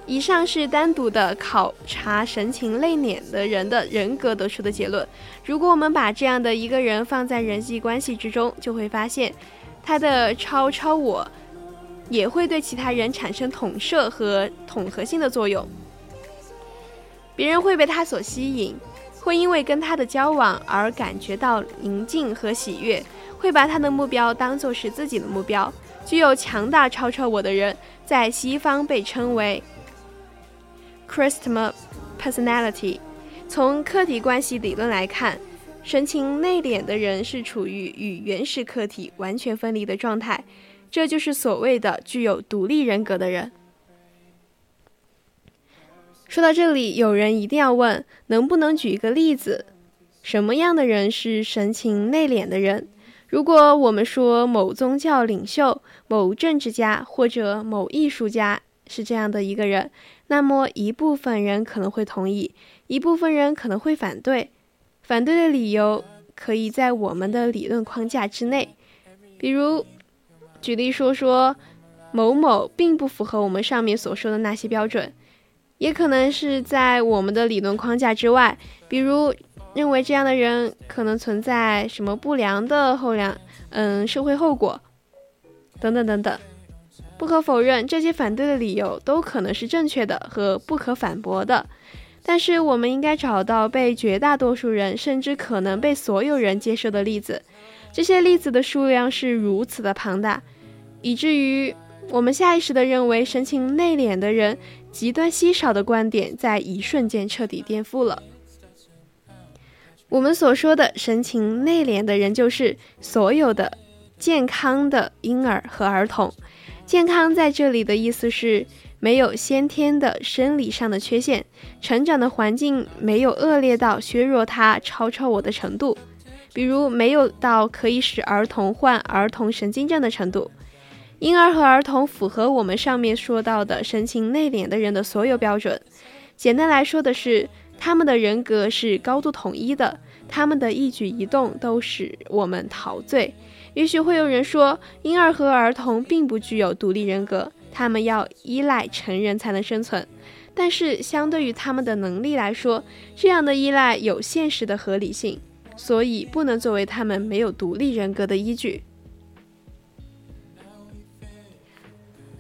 以上是单独的考察神情内敛的人的人格得出的结论。如果我们把这样的一个人放在人际关系之中，就会发现，他的超超我也会对其他人产生统摄和统合性的作用，别人会被他所吸引。会因为跟他的交往而感觉到宁静和喜悦，会把他的目标当作是自己的目标。具有强大超超我的人，在西方被称为 Christmas personality。从客体关系理论来看，神情内敛的人是处于与原始客体完全分离的状态，这就是所谓的具有独立人格的人。说到这里，有人一定要问：能不能举一个例子？什么样的人是神情内敛的人？如果我们说某宗教领袖、某政治家或者某艺术家是这样的一个人，那么一部分人可能会同意，一部分人可能会反对。反对的理由可以在我们的理论框架之内，比如举例说说某某并不符合我们上面所说的那些标准。也可能是在我们的理论框架之外，比如认为这样的人可能存在什么不良的后良，嗯，社会后果，等等等等。不可否认，这些反对的理由都可能是正确的和不可反驳的。但是，我们应该找到被绝大多数人，甚至可能被所有人接受的例子。这些例子的数量是如此的庞大，以至于我们下意识地认为神情内敛的人。极端稀少的观点在一瞬间彻底颠覆了。我们所说的神情内敛的人，就是所有的健康的婴儿和儿童。健康在这里的意思是没有先天的生理上的缺陷，成长的环境没有恶劣到削弱他超超我的程度，比如没有到可以使儿童患儿童神经症的程度。婴儿和儿童符合我们上面说到的神情内敛的人的所有标准。简单来说的是，他们的人格是高度统一的，他们的一举一动都使我们陶醉。也许会有人说，婴儿和儿童并不具有独立人格，他们要依赖成人才能生存。但是，相对于他们的能力来说，这样的依赖有现实的合理性，所以不能作为他们没有独立人格的依据。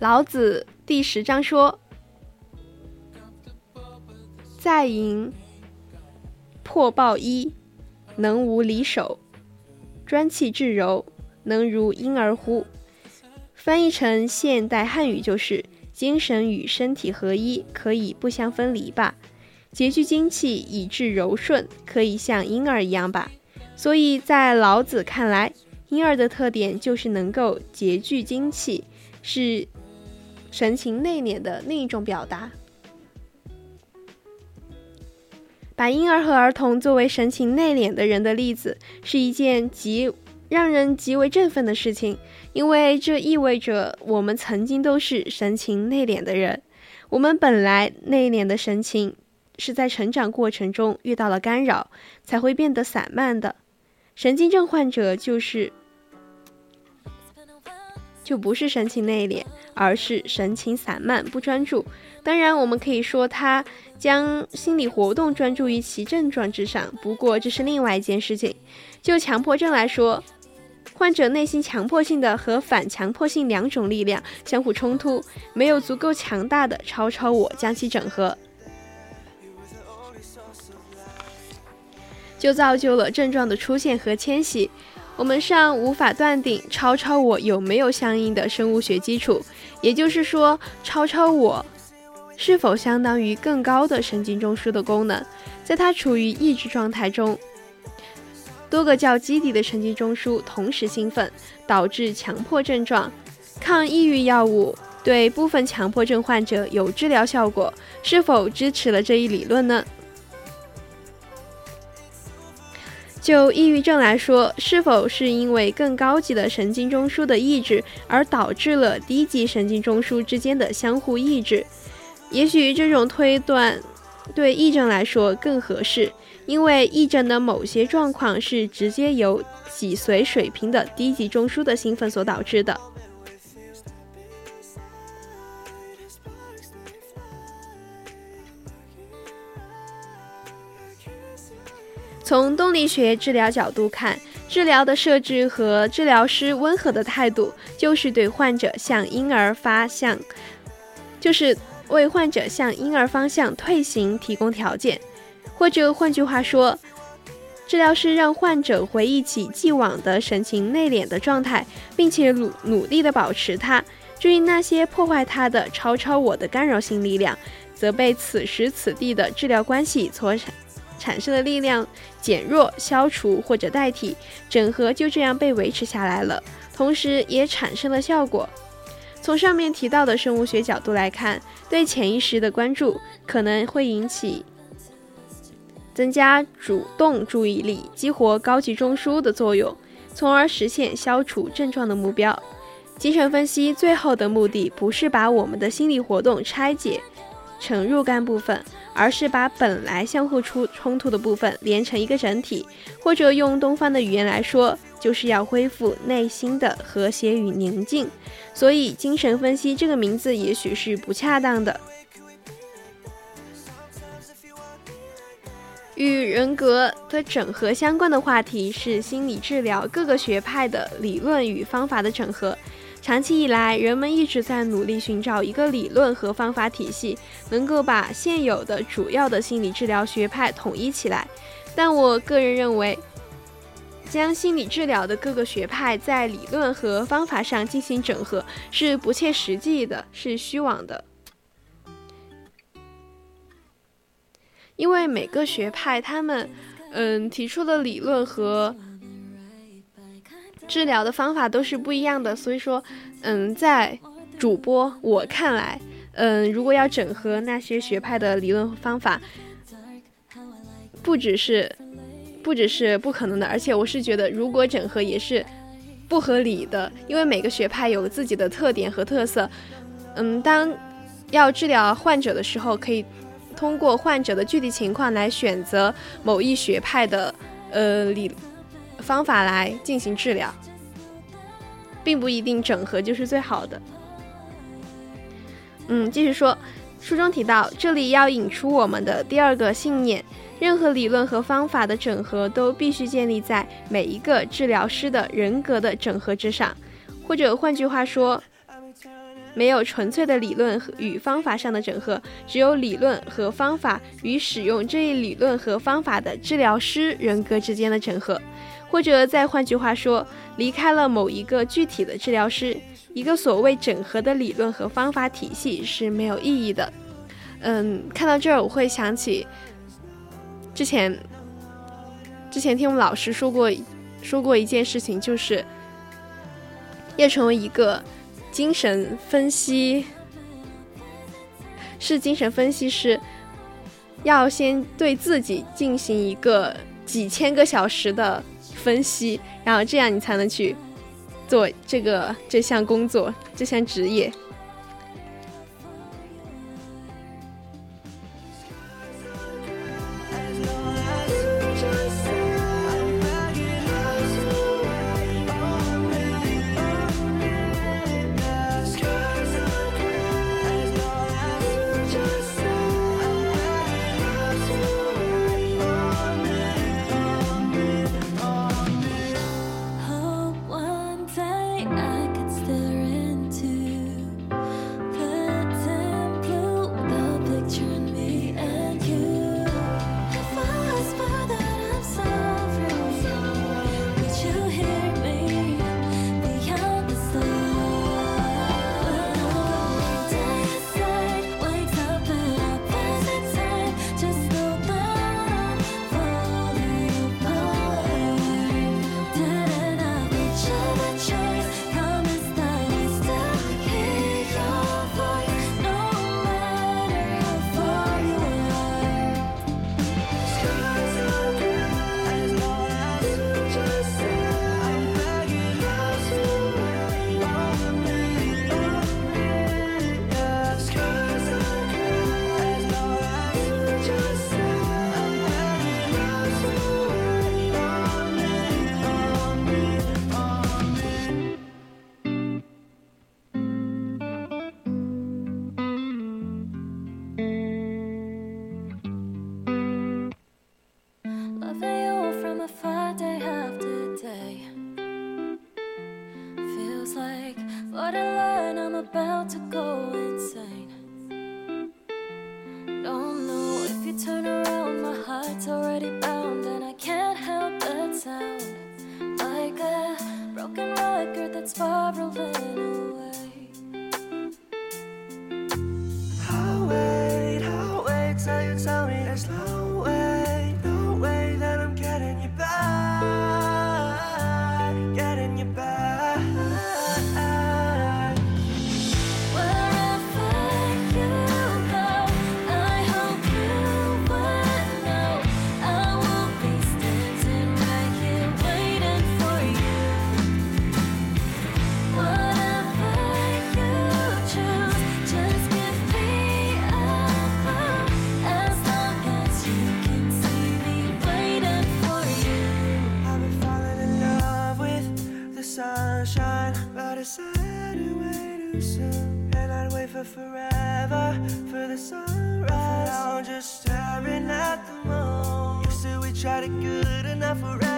老子第十章说：“在营破抱衣，能无离手；专气致柔，能如婴儿乎？”翻译成现代汉语就是：精神与身体合一，可以不相分离吧；结聚精气以致柔顺，可以像婴儿一样吧。所以在老子看来，婴儿的特点就是能够结聚精气，是。神情内敛的另一种表达，把婴儿和儿童作为神情内敛的人的例子，是一件极让人极为振奋的事情，因为这意味着我们曾经都是神情内敛的人。我们本来内敛的神情，是在成长过程中遇到了干扰，才会变得散漫的。神经症患者就是。就不是神情内敛，而是神情散漫不专注。当然，我们可以说他将心理活动专注于其症状之上，不过这是另外一件事情。就强迫症来说，患者内心强迫性的和反强迫性两种力量相互冲突，没有足够强大的超超我将其整合，就造就了症状的出现和迁徙。我们尚无法断定超超我有没有相应的生物学基础，也就是说，超超我是否相当于更高的神经中枢的功能，在它处于抑制状态中。多个较基底的神经中枢同时兴奋，导致强迫症状。抗抑郁药物对部分强迫症患者有治疗效果，是否支持了这一理论呢？就抑郁症来说，是否是因为更高级的神经中枢的抑制而导致了低级神经中枢之间的相互抑制？也许这种推断对癔症来说更合适。因为癔症的某些状况是直接由脊髓水平的低级中枢的兴奋所导致的。从动力学治疗角度看，治疗的设置和治疗师温和的态度，就是对患者向婴儿发向，就是为患者向婴儿方向退行提供条件。或者换句话说，治疗师让患者回忆起既往的神情内敛的状态，并且努努力地保持它。至于那些破坏他的超超我的干扰性力量，则被此时此地的治疗关系所产产生的力量减弱、消除或者代替，整合就这样被维持下来了，同时也产生了效果。从上面提到的生物学角度来看，对潜意识的关注可能会引起。增加主动注意力，激活高级中枢的作用，从而实现消除症状的目标。精神分析最后的目的不是把我们的心理活动拆解成若干部分，而是把本来相互出冲突的部分连成一个整体，或者用东方的语言来说，就是要恢复内心的和谐与宁静。所以，精神分析这个名字也许是不恰当的。与人格的整合相关的话题是心理治疗各个学派的理论与方法的整合。长期以来，人们一直在努力寻找一个理论和方法体系，能够把现有的主要的心理治疗学派统一起来。但我个人认为，将心理治疗的各个学派在理论和方法上进行整合是不切实际的，是虚妄的。因为每个学派他们，嗯，提出的理论和治疗的方法都是不一样的，所以说，嗯，在主播我看来，嗯，如果要整合那些学派的理论方法，不只是不只是不可能的，而且我是觉得，如果整合也是不合理的，因为每个学派有自己的特点和特色，嗯，当要治疗患者的时候，可以。通过患者的具体情况来选择某一学派的呃理方法来进行治疗，并不一定整合就是最好的。嗯，继续说，书中提到，这里要引出我们的第二个信念：任何理论和方法的整合都必须建立在每一个治疗师的人格的整合之上，或者换句话说。没有纯粹的理论与方法上的整合，只有理论和方法与使用这一理论和方法的治疗师人格之间的整合，或者再换句话说，离开了某一个具体的治疗师，一个所谓整合的理论和方法体系是没有意义的。嗯，看到这儿我会想起之前之前听我们老师说过说过一件事情，就是要成为一个。精神分析是精神分析师，要先对自己进行一个几千个小时的分析，然后这样你才能去做这个这项工作这项职业。For forever for the sunrise. Now I'm just staring at the moon. You said we tried it good enough already,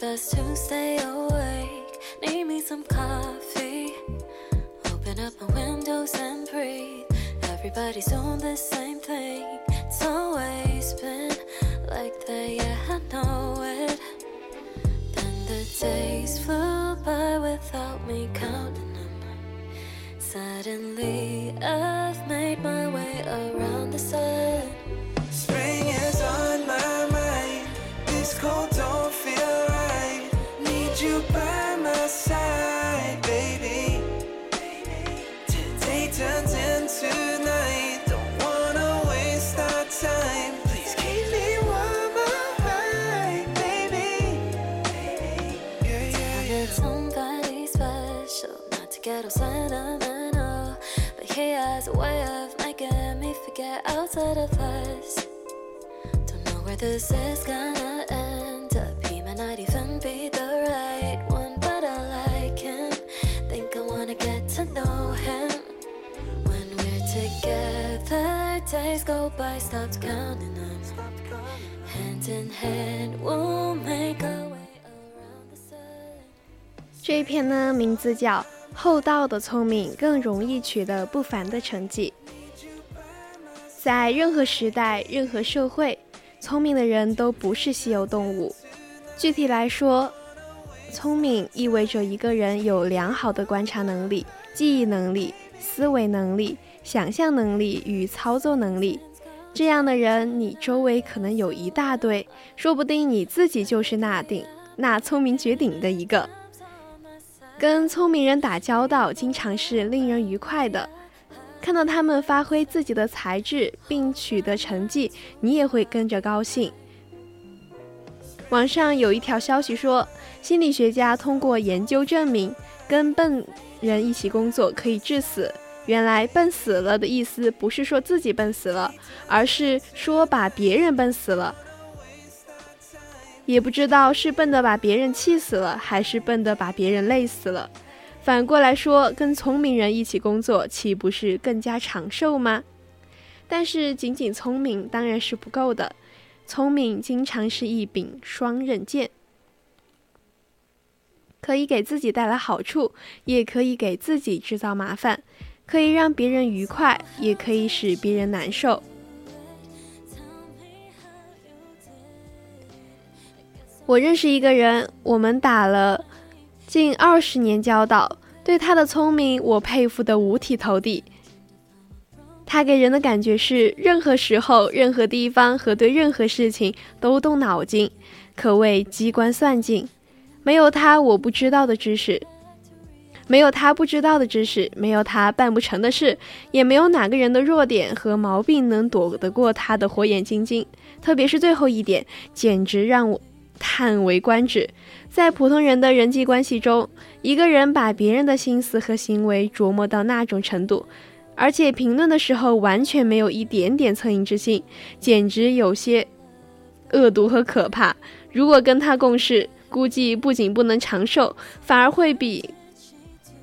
best to stay awake. Need me some coffee. Open up my windows and breathe. Everybody's doing the same thing. It's always been like that, yeah, I know it. Then the days flew by without me counting them. Suddenly, I've made my way around the sun. Spring is on my mind. This cold don't feel right. You by my side, baby. Today turns into night. Don't wanna waste our time. Please keep me warm, alright, baby. Yeah, yeah, yeah. Somebody special, not to get all sentimental, but he has a way of making me forget outside of us. Don't know where this is gonna end up. He might not even be the right to know him. When we're together, days go by, stopped counting them. Hand in hand, we'll make our way around the sun. 这一篇呢，名字叫《厚道的聪明更容易取得不凡的成绩》。在任何时代、任何社会，聪明的人都不是稀有动物。具体来说，聪明意味着一个人有良好的观察能力、记忆能力、思维能力、想象能力与操作能力。这样的人，你周围可能有一大堆，说不定你自己就是那顶那聪明绝顶的一个。跟聪明人打交道，经常是令人愉快的。看到他们发挥自己的才智并取得成绩，你也会跟着高兴。网上有一条消息说，心理学家通过研究证明，跟笨人一起工作可以致死。原来“笨死了”的意思不是说自己笨死了，而是说把别人笨死了。也不知道是笨的把别人气死了，还是笨的把别人累死了。反过来说，跟聪明人一起工作，岂不是更加长寿吗？但是仅仅聪明当然是不够的，聪明经常是一柄双刃剑，可以给自己带来好处，也可以给自己制造麻烦，可以让别人愉快，也可以使别人难受。我认识一个人，我们打了近二十年交道，对他的聪明我佩服得五体投地。他给人的感觉是，任何时候、任何地方和对任何事情都动脑筋，可谓机关算尽。没有他，我不知道的知识；没有他不知道的知识，没有他办不成的事，也没有哪个人的弱点和毛病能躲得过他的火眼金睛。特别是最后一点，简直让我。叹为观止，在普通人的人际关系中，一个人把别人的心思和行为琢磨到那种程度，而且评论的时候完全没有一点点恻隐之心，简直有些恶毒和可怕。如果跟他共事，估计不仅不能长寿，反而会比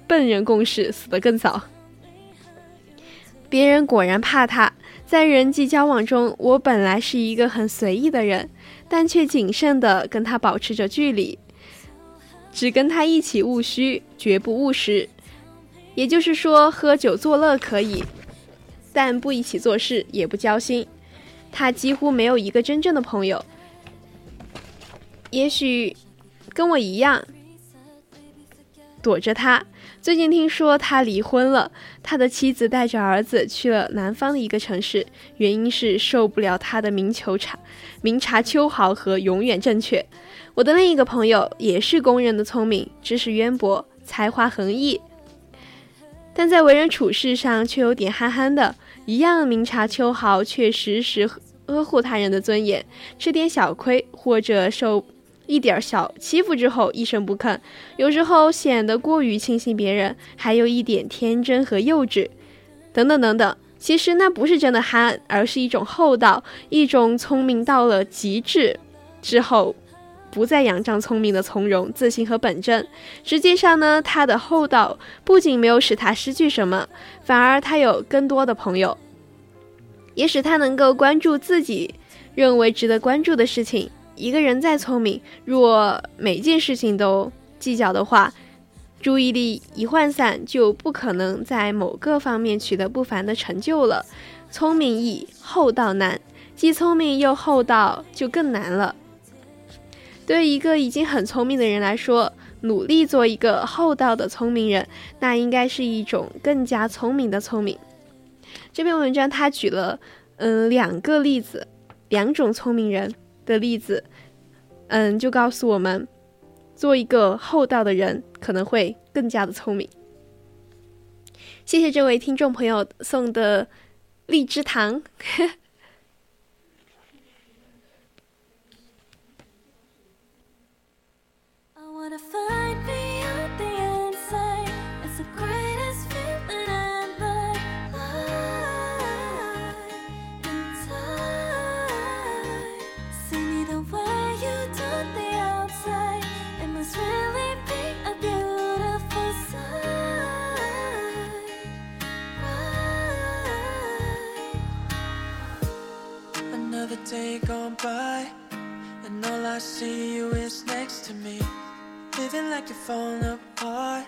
笨人共事死得更早。别人果然怕他。在人际交往中，我本来是一个很随意的人。但却谨慎地跟他保持着距离，只跟他一起务虚，绝不务实。也就是说，喝酒作乐可以，但不一起做事，也不交心。他几乎没有一个真正的朋友。也许跟我一样，躲着他。最近听说他离婚了，他的妻子带着儿子去了南方的一个城市，原因是受不了他的明球茶、明察秋毫和永远正确。我的另一个朋友也是公认的聪明，知识渊博，才华横溢，但在为人处事上却有点憨憨的，一样明察秋毫，却时时呵护他人的尊严，吃点小亏或者受。一点小欺负之后一声不吭，有时候显得过于轻信别人，还有一点天真和幼稚，等等等等。其实那不是真的憨，而是一种厚道，一种聪明到了极致之后，不再仰仗聪明的从容、自信和本真。实际上呢，他的厚道不仅没有使他失去什么，反而他有更多的朋友，也使他能够关注自己认为值得关注的事情。一个人再聪明，若每件事情都计较的话，注意力一涣散，就不可能在某个方面取得不凡的成就了。聪明易，厚道难，既聪明又厚道就更难了。对一个已经很聪明的人来说，努力做一个厚道的聪明人，那应该是一种更加聪明的聪明。这篇文章他举了嗯两个例子，两种聪明人。的例子，嗯，就告诉我们，做一个厚道的人可能会更加的聪明。谢谢这位听众朋友送的荔枝糖。Gone by, and all I see you is next to me. Living like you're falling apart,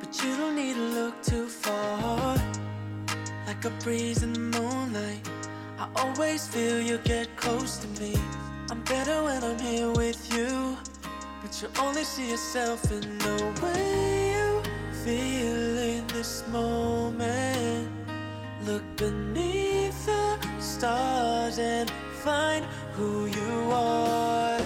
but you don't need to look too far. Like a breeze in the moonlight, I always feel you get close to me. I'm better when I'm here with you, but you only see yourself in the way you feel in this moment. Look beneath the stars and find who you are.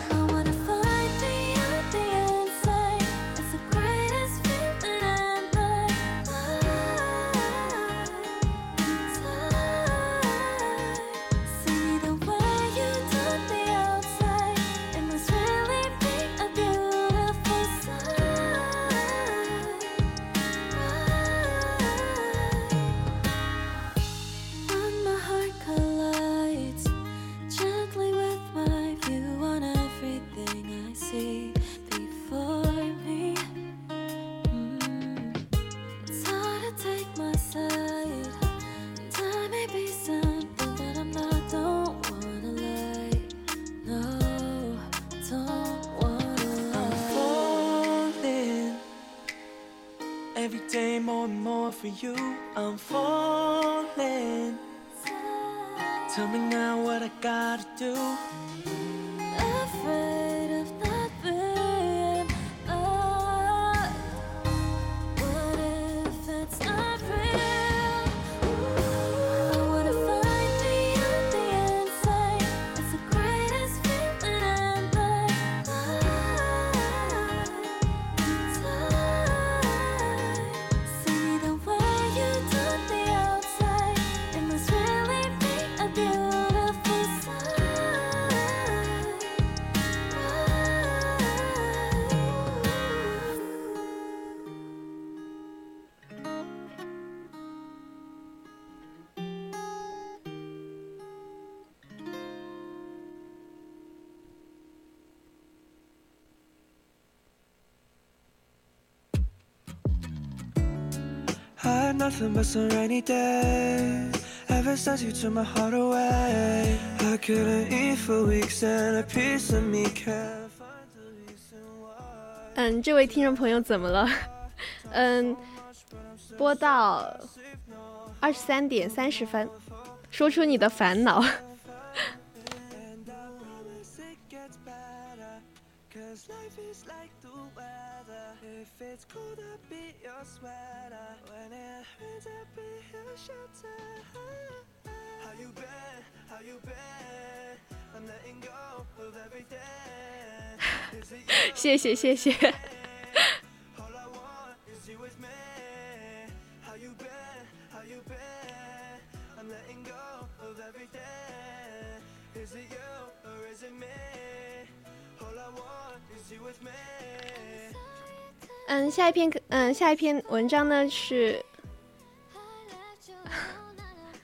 Nothing but some rainy days. Ever since you took my heart away, I couldn't eat for weeks, and a piece of me can't find a reason why. 嗯，这位听众朋友怎么了？嗯，播到二十三点三十分，说出你的烦恼。谢谢谢谢。好下一篇嗯下一篇文章呢是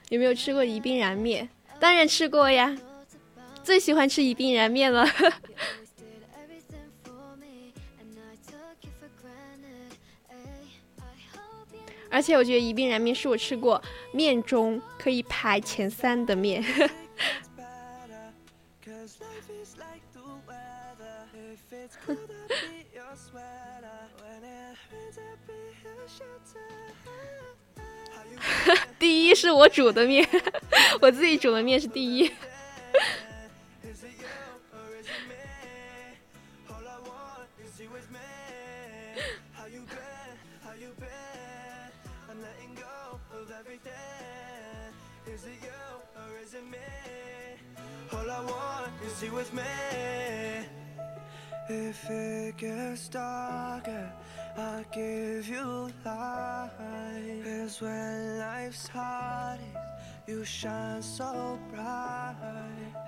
有没有吃过宜宾燃面？当然吃过呀，最喜欢吃宜宾燃面了。而且我觉得宜宾燃面是我吃过面中可以排前三的面。第一是我煮的面，我自己煮的面是第一。If it gets darker, I'll give you light. Cause when life's hardest, you shine so bright.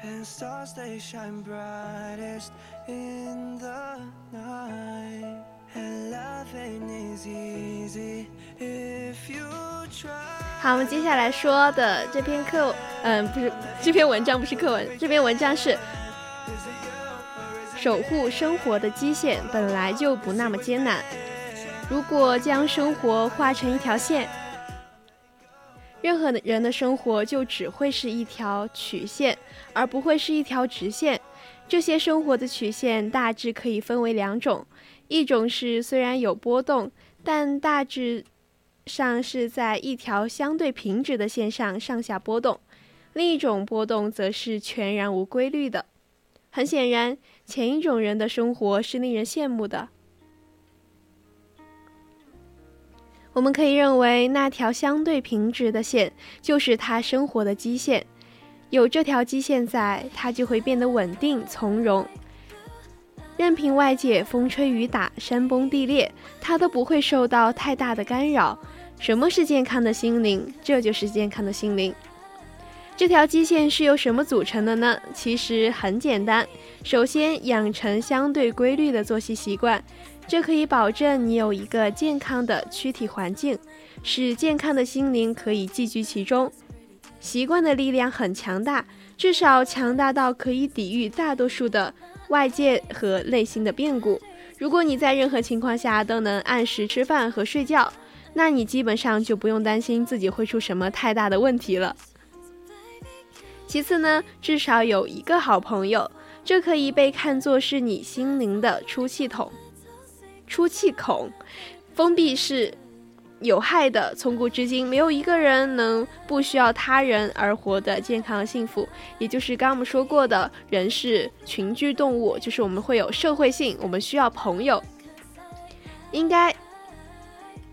And stars they shine brightest in the night. And loving is easy if you try. 好，我们接下来说的这篇课，嗯，不是这篇文章不是课文，这篇文章是 守护生活的基线本来就不那么艰难。如果将生活画成一条线，任何人的生活就只会是一条曲线，而不会是一条直线。这些生活的曲线大致可以分为两种，一种是虽然有波动，但大致上是在一条相对平直的线上上下波动；另一种波动则是全然无规律的。很显然，前一种人的生活是令人羡慕的。我们可以认为，那条相对平直的线就是他生活的基线。有这条基线在，他就会变得稳定从容。任凭外界风吹雨打、山崩地裂，他都不会受到太大的干扰。什么是健康的心灵？这就是健康的心灵。这条基线是由什么组成的呢？其实很简单，首先养成相对规律的作息习惯，这可以保证你有一个健康的躯体环境，使健康的心灵可以寄居其中。习惯的力量很强大，至少强大到可以抵御大多数的外界和内心的变故。如果你在任何情况下都能按时吃饭和睡觉，那你基本上就不用担心自己会出什么太大的问题了。其次呢，至少有一个好朋友，这可以被看作是你心灵的出气筒。出气孔，封闭式有害的。从古至今，没有一个人能不需要他人而活得健康幸福。也就是刚刚我们说过的，人是群居动物，就是我们会有社会性，我们需要朋友。应该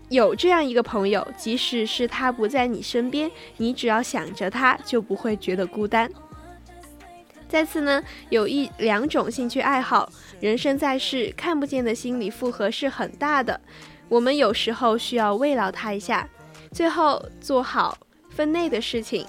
有这样一个朋友，即使是他不在你身边，你只要想着他，就不会觉得孤单。再次呢，有一两种兴趣爱好，人生在世，看不见的心理负荷是很大的，我们有时候需要慰劳他一下。最后做好分内的事情，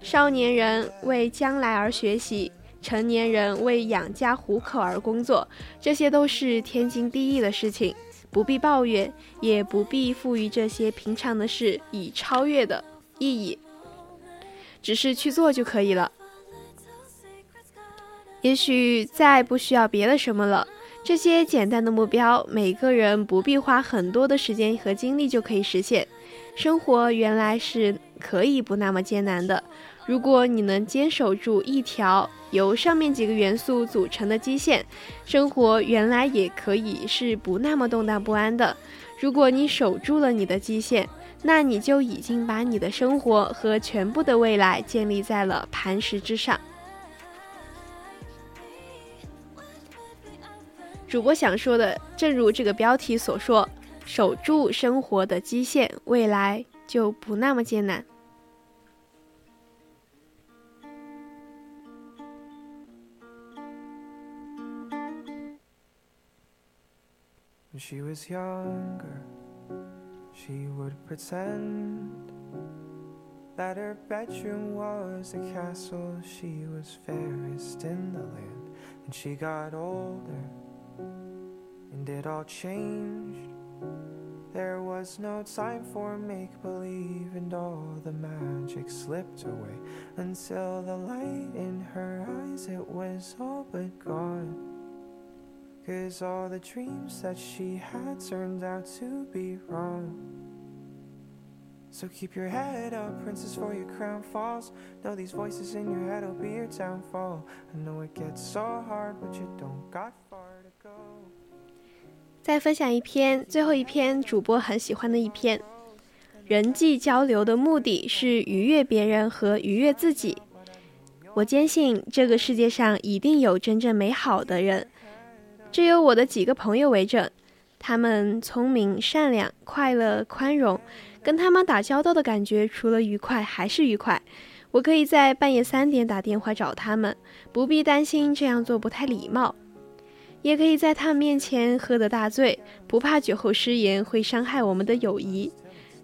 少年人为将来而学习，成年人为养家糊口而工作，这些都是天经地义的事情，不必抱怨，也不必赋予这些平常的事以超越的意义，只是去做就可以了。也许再不需要别的什么了。这些简单的目标，每个人不必花很多的时间和精力就可以实现。生活原来是可以不那么艰难的。如果你能坚守住一条由上面几个元素组成的基线，生活原来也可以是不那么动荡不安的。如果你守住了你的基线，那你就已经把你的生活和全部的未来建立在了磐石之上。主播想说的，正如这个标题所说，守住生活的基线，未来就不那么艰难。When she was younger, she would pretend that her bedroom was a castle. She was fairest in the land. And she got older, and it all changed. There was no time for make believe, and all the magic slipped away until the light in her eyes it was all but gone. Cause all the dreams that she had turned out to be wrong. So keep your head up, princess, for your crown falls. Know these voices in your head will be your downfall. I know it gets so hard, but you don't got far to go. 再分享一篇，最后一篇主播很喜欢的一篇。人际交流的目的是愉悦别人和愉悦自己。我坚信这个世界上一定有真正美好的人，这有我的几个朋友为证。他们聪明、善良、快乐、宽容，跟他们打交道的感觉，除了愉快还是愉快。我可以在半夜三点打电话找他们，不必担心这样做不太礼貌。也可以在他们面前喝得大醉，不怕酒后失言会伤害我们的友谊。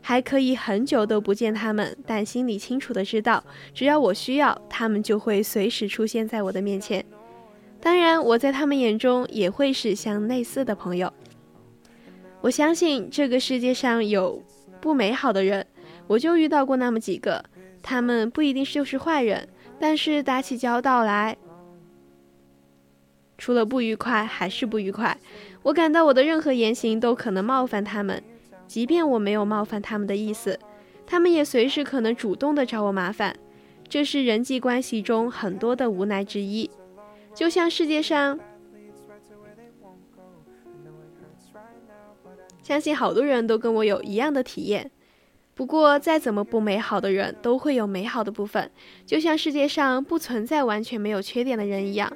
还可以很久都不见他们，但心里清楚的知道，只要我需要，他们就会随时出现在我的面前。当然，我在他们眼中也会是像类似的朋友。我相信这个世界上有不美好的人，我就遇到过那么几个，他们不一定就是坏人，但是打起交道来。除了不愉快还是不愉快，我感到我的任何言行都可能冒犯他们，即便我没有冒犯他们的意思，他们也随时可能主动的找我麻烦，这是人际关系中很多的无奈之一。就像世界上，相信好多人都跟我有一样的体验。不过，再怎么不美好的人，都会有美好的部分，就像世界上不存在完全没有缺点的人一样。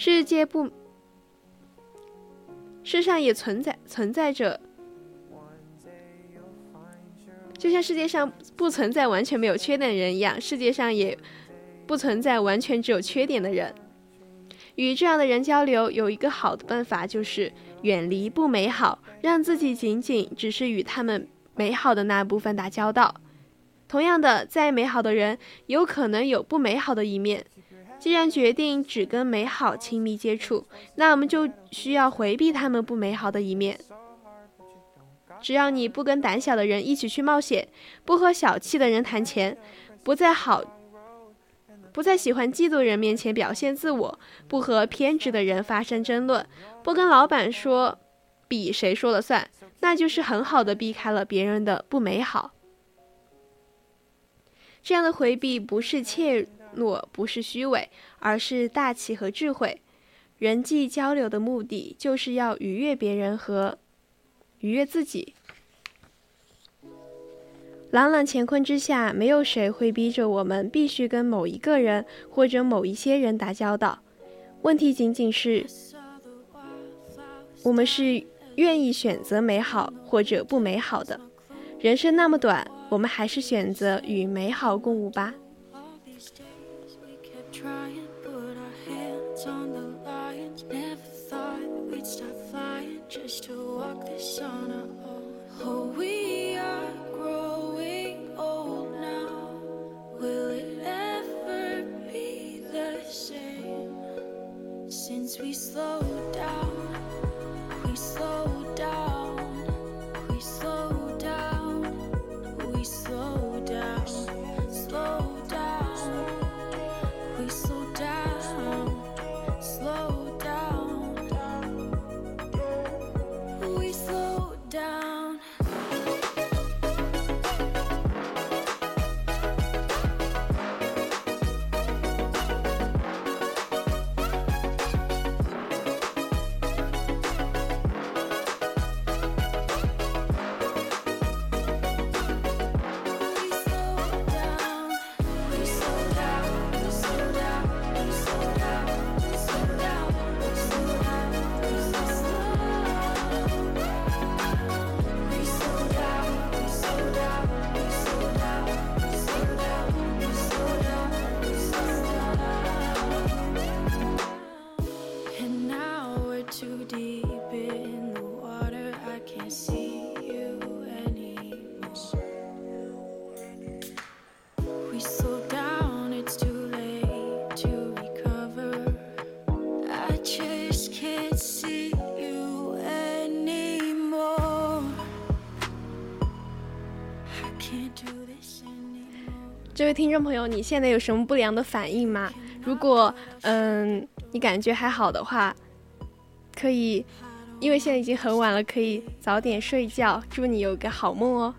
世界不，世上也存在存在着，就像世界上不存在完全没有缺点的人一样，世界上也不存在完全只有缺点的人。与这样的人交流，有一个好的办法，就是远离不美好，让自己仅仅只是与他们美好的那部分打交道。同样的，再美好的人，有可能有不美好的一面。既然决定只跟美好亲密接触，那我们就需要回避他们不美好的一面。只要你不跟胆小的人一起去冒险，不和小气的人谈钱，不在好，不在喜欢嫉妒人面前表现自我，不和偏执的人发生争论，不跟老板说比谁说了算，那就是很好的避开了别人的不美好。这样的回避不是怯诺，不是虚伪，而是大气和智慧。人际交流的目的就是要愉悦别人和愉悦自己。朗朗乾坤之下，没有谁会逼着我们必须跟某一个人或者某一些人打交道。问题仅仅是，我们是愿意选择美好或者不美好的。人生那么短，我们还是选择与美好共舞吧。听众朋友，你现在有什么不良的反应吗？如果嗯你感觉还好的话，可以，因为现在已经很晚了，可以早点睡觉。祝你有个好梦哦。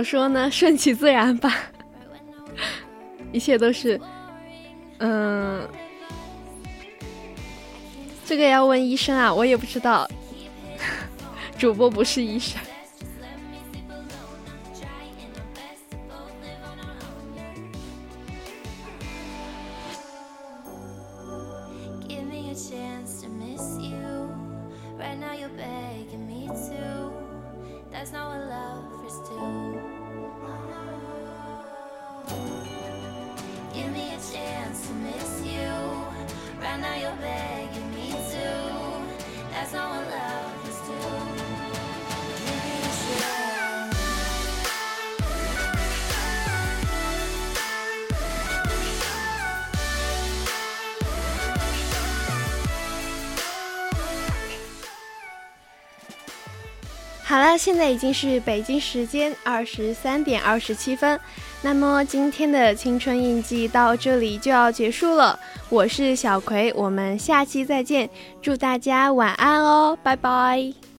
么说呢？顺其自然吧，一切都是，嗯，这个要问医生啊，我也不知道，主播不是医生。现在已经是北京时间二十三点二十七分，那么今天的青春印记到这里就要结束了。我是小葵，我们下期再见，祝大家晚安哦，拜拜。